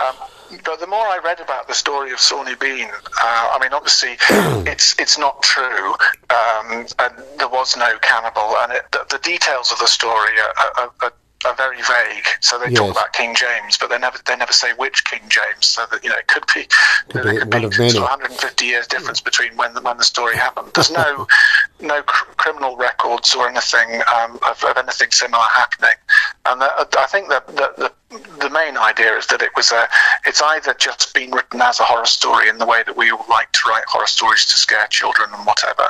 Um, but the more I read about the story of Sawney Bean, uh, I mean, obviously, [clears throat] it's it's not true, um, and there was no cannibal, and it, the, the, details of the story are, are, are are very vague. So they yes. talk about King James, but they never they never say which King James. So that you know it could be could there be could be sort of 150 years difference between when the, when the story happened. There's no [laughs] no cr- criminal records or anything um, of, of, anything similar happening. And the, I think that the, the the main idea is that it was a it's either just been written as a horror story in the way that we all like to write horror stories to scare children and whatever,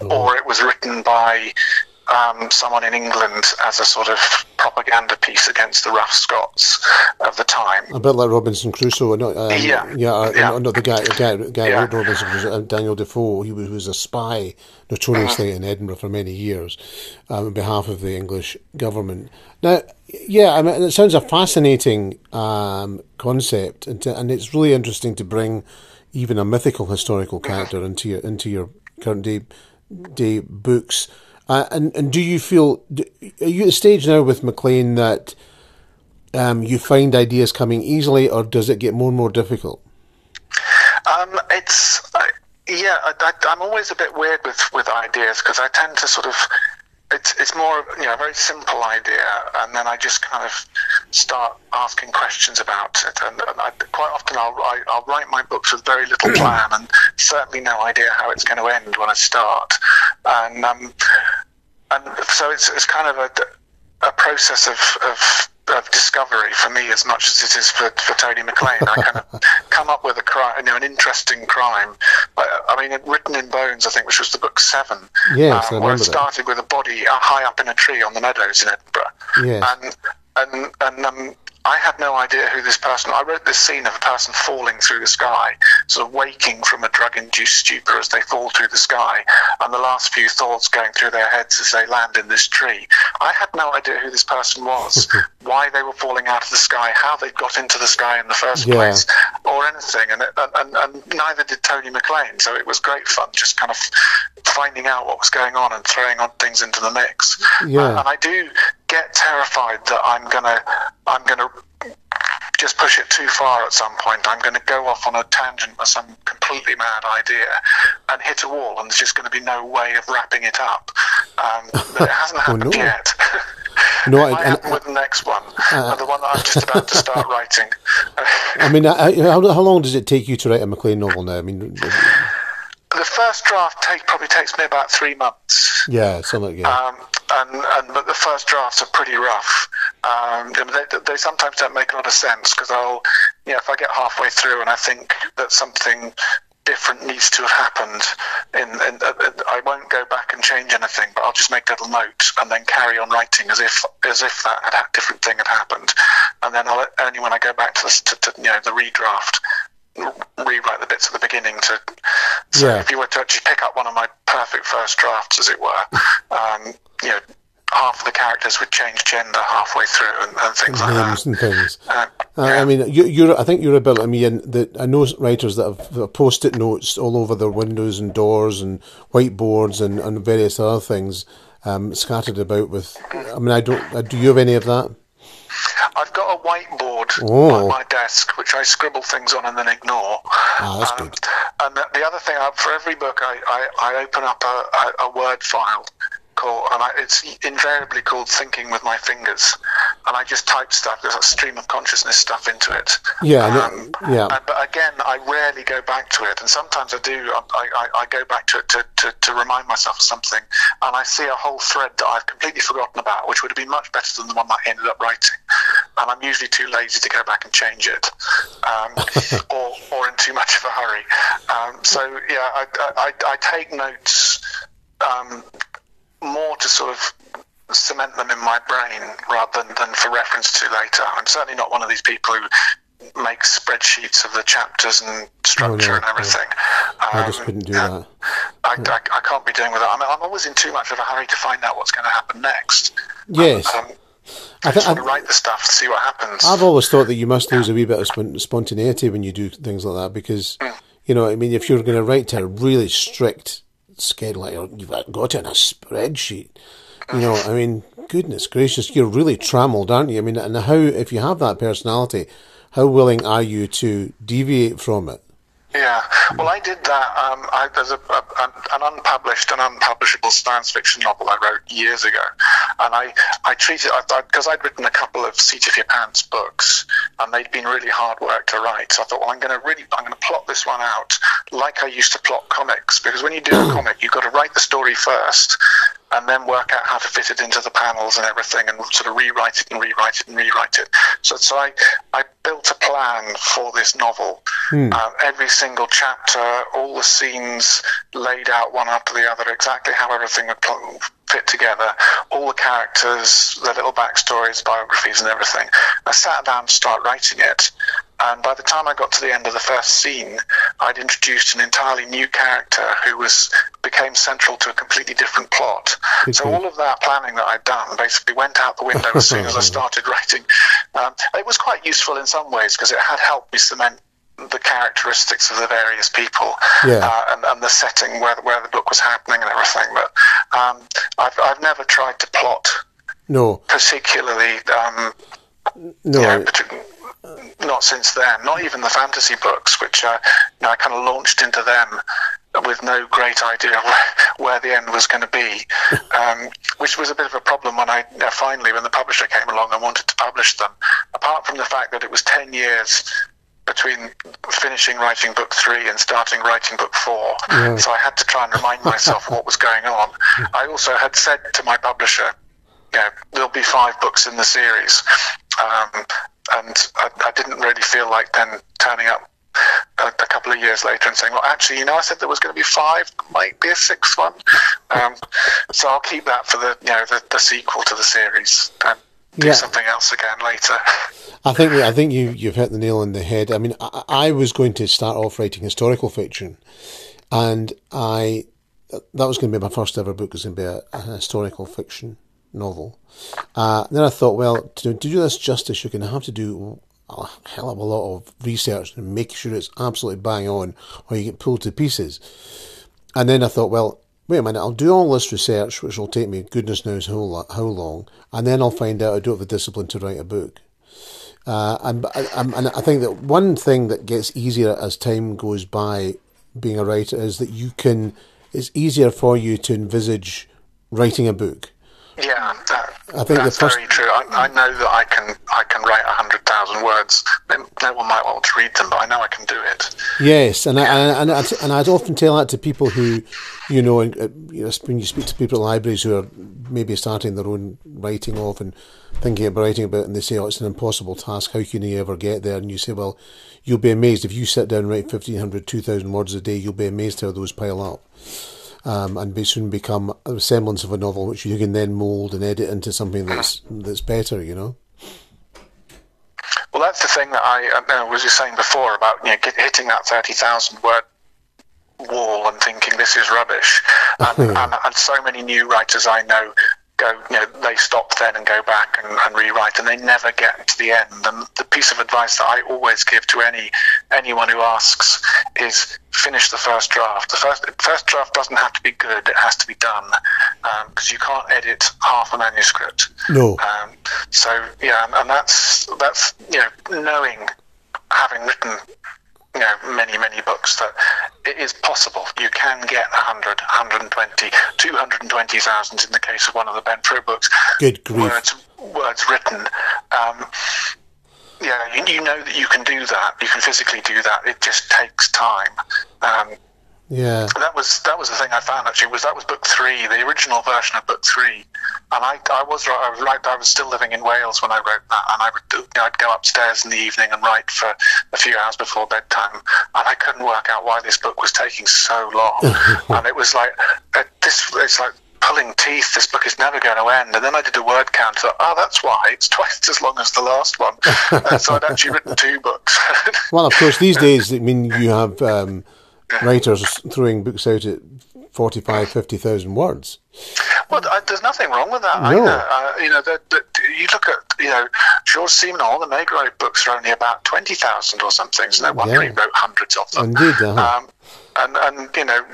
mm-hmm. or it was written by um, someone in England as a sort of propaganda piece against the rough Scots of the time. A bit like Robinson Crusoe, not, um, yeah, yeah, uh, yeah. not the guy, the guy, guy yeah. wrote Robinson Crusoe, uh, Daniel Defoe. He was, was a spy, notoriously uh-huh. in Edinburgh for many years, um, on behalf of the English government. Now, yeah, I mean, it sounds a fascinating um, concept, and, to, and it's really interesting to bring even a mythical historical character into your into your current day day books. Uh, and and do you feel are you at a stage now with McLean that um, you find ideas coming easily, or does it get more and more difficult? Um, it's uh, yeah, I, am always a bit weird with with ideas because I tend to sort of it's it's more you know a very simple idea, and then I just kind of start asking questions about it. And, and I, quite often I'll I, will i will write my books with very little [clears throat] plan, and certainly no idea how it's going to end when I start. And um, and so it's it's kind of a a process of, of of discovery for me as much as it is for, for Tony McLean. I kind of [laughs] come up with a crime, you know, an interesting crime. I mean, Written in Bones, I think, which was the book seven, yes, um, where it started that. with a body high up in a tree on the meadows in Edinburgh. Yes. And and and um, I had no idea who this person. I wrote this scene of a person falling through the sky, sort of waking from a drug-induced stupor as they fall through the sky, and the last few thoughts going through their heads as they land in this tree. I had no idea who this person was, [laughs] why they were falling out of the sky, how they got into the sky in the first yeah. place, or anything. And, it, and, and neither did Tony McLean. So it was great fun, just kind of finding out what was going on and throwing on things into the mix. Yeah. Uh, and I do get terrified that I'm gonna I'm gonna just push it too far at some point. I'm going to go off on a tangent with some completely mad idea and hit a wall, and there's just going to be no way of wrapping it up. Um, but it hasn't [laughs] happened oh, no. yet. [laughs] No, it I- might happen with the next one, uh, the one that I'm just about to start [laughs] writing. I mean, I, I- how, how long does it take you to write a McLean novel now? I mean, [sighs] the first draft take, probably takes me about three months. Yeah, something yeah. Um, and, and but the first drafts are pretty rough. Um, they, they sometimes don't make a lot of sense because I'll, you know, if I get halfway through and I think that something different needs to have happened, in, in, uh, uh, I won't go back and change anything, but I'll just make little notes and then carry on writing as if as if that had, different thing had happened, and then I'll only when I go back to the to, to, you know the redraft. Rewrite the bits at the beginning to. So Yeah. if you were to actually pick up one of my perfect first drafts, as it were, [laughs] um, you know, half of the characters would change gender halfway through and, and things like names that. and things. Uh, Uh, I mean, you, you're. I think you're a bit like me, and I know writers that have post-it notes all over their windows and doors and whiteboards and, and various other things um, scattered about. With, I mean, I don't. Uh, do you have any of that? I've got a whiteboard Oh. on my desk which I scribble things on and then ignore. That's Um, good. And the, the other thing, I, for every book, I, I, I open up a, a, a Word file called, and I, it's invariably called "Thinking with My Fingers," and I just type stuff. There's a stream of consciousness stuff into it. Yeah, Um, yeah. and- but again, I rarely go back to it, and sometimes I do. I, I, I go back to it to, to, to remind myself of something, and I see a whole thread that I've completely forgotten about, which would have been much better than the one that I ended up writing. And I'm usually too lazy to go back and change it, um, [laughs] or or in too much of a hurry. Um, so yeah, I, I, I take notes um, more to sort of cement them in my brain rather than, than for reference to later. I'm certainly not one of these people who makes spreadsheets of the chapters and structure no, and everything. I just Um, couldn't do that. I, I, I can't be doing with that. I'm, I'm always in too much of a hurry to find out what's going to happen next. Yes, Um, I, I th- just want I, to write the stuff, to see what happens. I've always thought that you must lose a wee bit of spon- spontaneity when you do things like that because, you know, I mean, if you're going to write to a really strict schedule, like oh, you've got it in a spreadsheet, you know, I mean, goodness gracious, you're really trammelled, aren't you? I mean, and how, if you have that personality, how willing are you to deviate from it? Yeah, well, I did that. Um, I, there's a, a, an unpublished and unpublishable science fiction novel I wrote years ago, and I I treated it because I'd written a couple of seat of your pants books, and they'd been really hard work to write. So I thought, well, I'm going to really I'm going to plot this one out like I used to plot comics, because when you do a [clears throat] comic, you've got to write the story first, and then work out how to fit it into the panels and everything, and sort of rewrite it and rewrite it and rewrite it. So, so I, I built a plan for this novel. Uh, every single chapter, all the scenes laid out one after the other, exactly how everything would pl- fit together, all the characters, their little backstories, biographies, and everything. I sat down to start writing it. And by the time I got to the end of the first scene, I'd introduced an entirely new character who was became central to a completely different plot. So all of that planning that I'd done basically went out the window as soon as I [laughs] started writing. Um, it was quite useful in some ways because it had helped me cement the characteristics of the various people Yeah. uh, and, and the setting where where the book was happening and everything. But um, I've I've never tried to plot No, particularly. Um, no, yeah, I- partic- not since then. Not even the fantasy books, which uh, you know, I kind of launched into them with no great idea where, [laughs] where the end was going to be, [laughs] um, which was a bit of a problem when I uh, finally, when the publisher came along and wanted to publish them. Apart from the fact that it was ten years between finishing writing book three and starting writing book four, so I had to try and remind myself what was going on. [laughs] I also had said to my publisher, you know, there'll be five books in the series. Um, and I, I didn't really feel like then turning up a, a couple of years later and saying, well, actually, you know, I said there was going to be five, might be a sixth one. Um, so I'll keep that for the, you know, the, the sequel to the series and do Yeah. something else again later. I think I think you you've hit the nail on the head. I mean, I, I was going to start off writing historical fiction, and I that was going to be my first ever book. It Was going to be a, a historical fiction novel. Uh, then I thought, well, to, to do this justice, you're going to have to do a hell of a lot of research and make sure it's absolutely bang on, or you get pulled to pieces. And then I thought, well, wait a minute, I'll do all this research, which will take me goodness knows how, how long, and then I'll find out I don't have the discipline to write a book. Uh, and, and and I think that one thing that gets easier as time goes by being a writer is that you can, it's easier for you to envisage writing a book. Yeah, I think That's first very true. I, I know that I can I can write hundred thousand words. No one might want to read them, but I know I can do it. Yes, and I, and I, and I'd often tell that to people who, you know, uh, you know, when you speak to people at libraries who are maybe starting their own writing off and thinking about writing about, it and they say, "Oh, it's an impossible task. How can you ever get there?" And you say, "Well, you'll be amazed if you sit down and write 1,500, 2,000 words a day. You'll be amazed how those pile up." Um, and be soon become a semblance of a novel, which you can then mould and edit into something that's that's better. You know. Well, that's the thing that I uh, was just saying before about you know, hitting that thirty thousand word wall and thinking this is rubbish, and, [laughs] and, and so many new writers I know go, you know, they stop then and go back and, and, rewrite, and they never get to the end. And the piece of advice that I always give to any anyone who asks is finish the first draft. The first first draft doesn't have to be good; it has to be done because um, you can't edit half a manuscript. No. Um, so yeah, and that's that's you know knowing having written you know, many, many books that it is possible. You can get 100, 120, 220,000 in the case of one of the Benfro books. Good grief. Words, words written. Um, yeah, you, you, know that you can do that. You can physically do that. It just takes time. Um, yeah, that was that was the thing I found actually was that was book three, the original version of book three, and I, I was I was right I was still living in Wales when I wrote that, and I would you know, I'd go upstairs in the evening and write for a few hours before bedtime, and I couldn't work out why this book was taking so long, [laughs] and it was like uh, this it's like pulling teeth. This book is never going to end. And then I did a word count. Thought, oh, that's why it's [laughs] twice as long as the last one. [laughs] so I'd actually written two books. well, of course, these days, I mean, you have um, writers throwing books out at 45, 50,000 words. Well, uh, there's nothing wrong with that no. either. Uh, you know, the, the, you look at, you know, Georges Simenon, the Maigret books are only about 20,000 or something, so no wonder Yeah. he wrote hundreds of them. Indeed, uh-huh. Um, and, and, you know,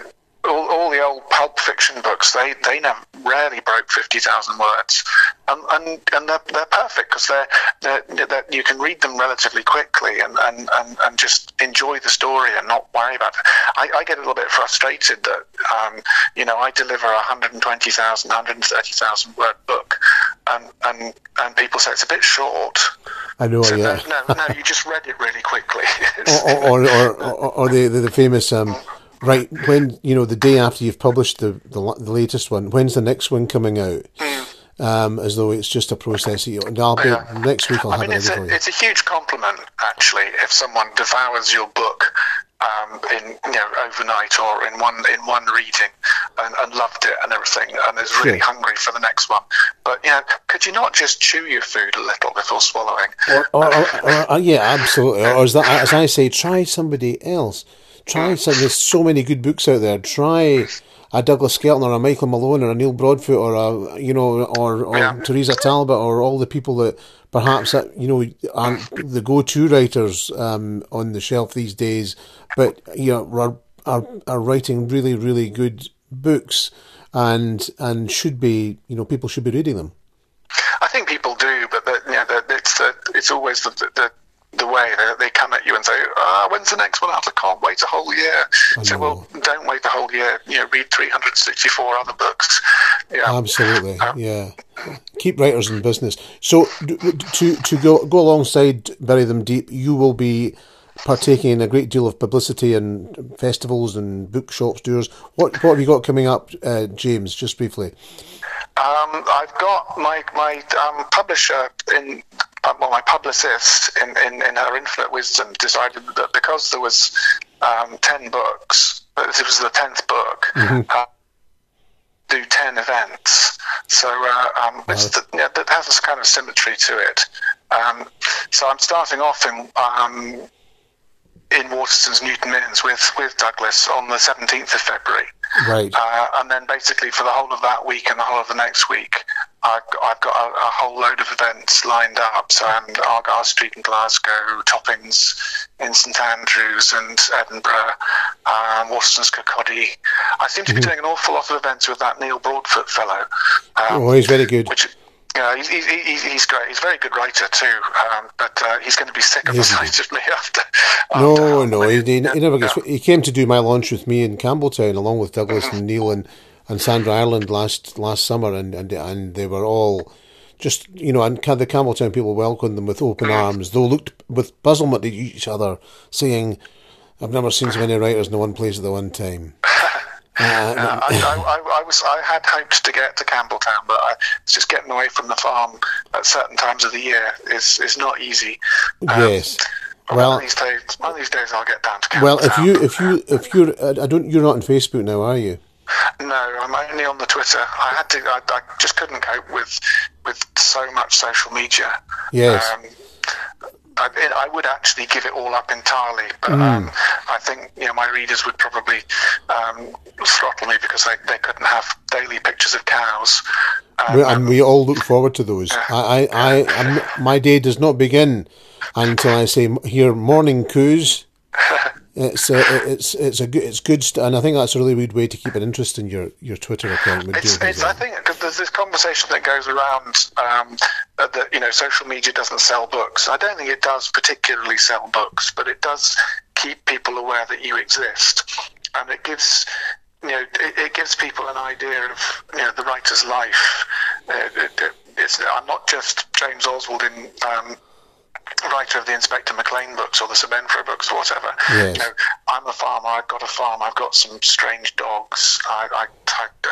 all, all the old pulp fiction books, they, they never, rarely broke 50,000 words. And, and, and they're, they're perfect because they're, they're, they're, you can read them relatively quickly and, and, and, and just enjoy the story and not worry about it. I, I get a little bit frustrated that, um, you know, I deliver a 120,000, 130,000 word book and, and, and people say it's a bit short. I know, So yeah. no, no, no, you just read it really quickly. [laughs] or, or, or, or, or the, the, the famous um, right when you know the day after you've published the, the the latest one when's the next one coming out um, as though it's just a process and I'll be, Yeah. next week I'll I have mean, it it's a, it's a huge compliment, actually, if someone devours your book um, in you know overnight or in one in one reading and, and loved it and everything, and is really Sure. hungry for the next one. But you know, could you not just chew your food a little before swallowing? or, or, or, [laughs] or, uh, yeah absolutely or as, that, as I say try somebody else try some there's so many good books out there try a Douglas Skelton or a Michael Malone or a Neil Broadfoot or a you know or, or Yeah. Teresa Talbot or all the people that perhaps that you know aren't the go-to writers um, on the shelf these days, but you know are, are are writing really really good books and and should be you know people should be reading them. I think people do, but the, you know, the, it's the, it's always the the, the way they, they come at you and say, "Ah, when's the next one out? I can't wait a whole year." So, well, don't wait the whole year. You know, read 364 other books. Yeah. Absolutely, yeah. Keep writers in business. So to to go go alongside bury them deep, you will be partaking in a great deal of publicity and festivals and bookshops tours. What what have you got coming up, uh, James? Just briefly. Um, I've got my my um, publisher in well, my publicist in, in, in her infinite wisdom decided that because there was um, ten books, uh, this was the tenth book. Uh, do ten events, so uh, um, it's the, yeah, that has this kind of symmetry to it. Um, so I'm starting off in um, in Waterstones Newton Mearns with with Douglas on the 17th of February. Right. Uh, and then basically for the whole of that week and the whole of the next week, I've, got- I've got a, a whole load of events lined up. So I'm Argyle Street in Glasgow, Toppings in St Andrews and Edinburgh, um, Waterstones Kirkcaldy. I seem to be doing an awful lot of events with that Neil Broadfoot fellow. Um, Oh, he's very good. which yeah, he's, great. He's a very good writer too, um, but uh, he's going to be sick of the Isn't sight of me [laughs] after. No, after no, he, he, never gets. Yeah. He came to do my launch with me in Campbeltown, along with Douglas and Neil and, and Sandra Ireland last last summer, and, and and they were all just you know, and the Campbeltown people welcomed them with open arms. Though looked with puzzlement at each other, saying, "I've never seen so many writers in one place at the one time." [laughs] Uh, I, [laughs] I, I, was I had hoped to get to Campbeltown, but I, it's just getting away from the farm at certain times of the year is is not easy. Um, yes. Well, one of these days, one of these days, I'll get down to Campbeltown. Well, if you if you if you're I don't you're not on Facebook now, are you? No, I'm only on the Twitter. I had to. I, I just couldn't cope with with so much social media. Yes. Um, I, I, would actually give it all up entirely, but mm. um, I think you know my readers would probably um, throttle me because they, they couldn't have daily pictures of cows. Um, and we all look forward to those. Yeah. I, I, I my day does not begin until I say here morning coos. It's uh, it's it's a good it's good st- and I think that's a really good way to keep an interest in your, your Twitter account. It's, it's, I think because there's this conversation that goes around um, that you know social media doesn't sell books. I don't think it does particularly sell books, but it does keep people aware that you exist, and it gives you know it, it gives people an idea of you know the writer's life. Uh, it, I'm not just James Oswald in. Um, writer of the Inspector McLean books or the Sir books or whatever. Yes. You know, I'm a farmer. I've got a farm. I've got some strange dogs. I,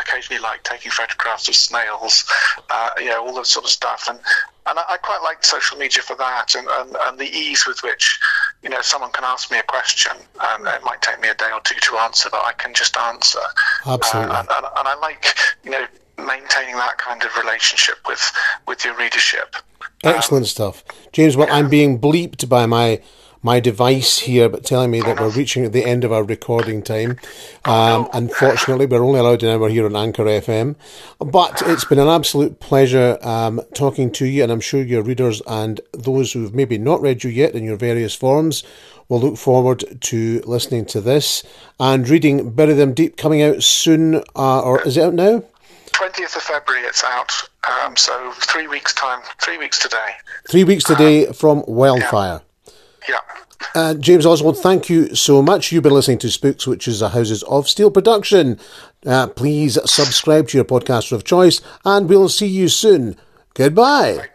occasionally like taking photographs of snails. Uh, you know, all that sort of stuff. And and I, I quite like social media for that, and, and, and the ease with which you know someone can ask me a question. and it might take me a day or two to answer, but I can just answer. Absolutely. Uh, and, and, and I like you know maintaining that kind of relationship with with your readership. Excellent stuff, James. Well. I'm being bleeped by my my device here, but telling me that we're reaching the end of our recording time. Um, unfortunately, we're only allowed an hour here on Anchor FM. But it's been an absolute pleasure um, talking to you, and I'm sure your readers and those who've maybe not read you yet in your various forms will look forward to listening to this and reading Bury Them Deep coming out soon, uh, or is it out now? 20th of February it's out. Um, so three weeks' time, three weeks today. Three weeks today um, from Wildfire. Yeah. yeah. Uh, James Oswald, thank you so much. You've been listening to Spooks, which is a Houses of Steel production. Uh, please subscribe to your podcaster of choice, and we'll see you soon. Goodbye.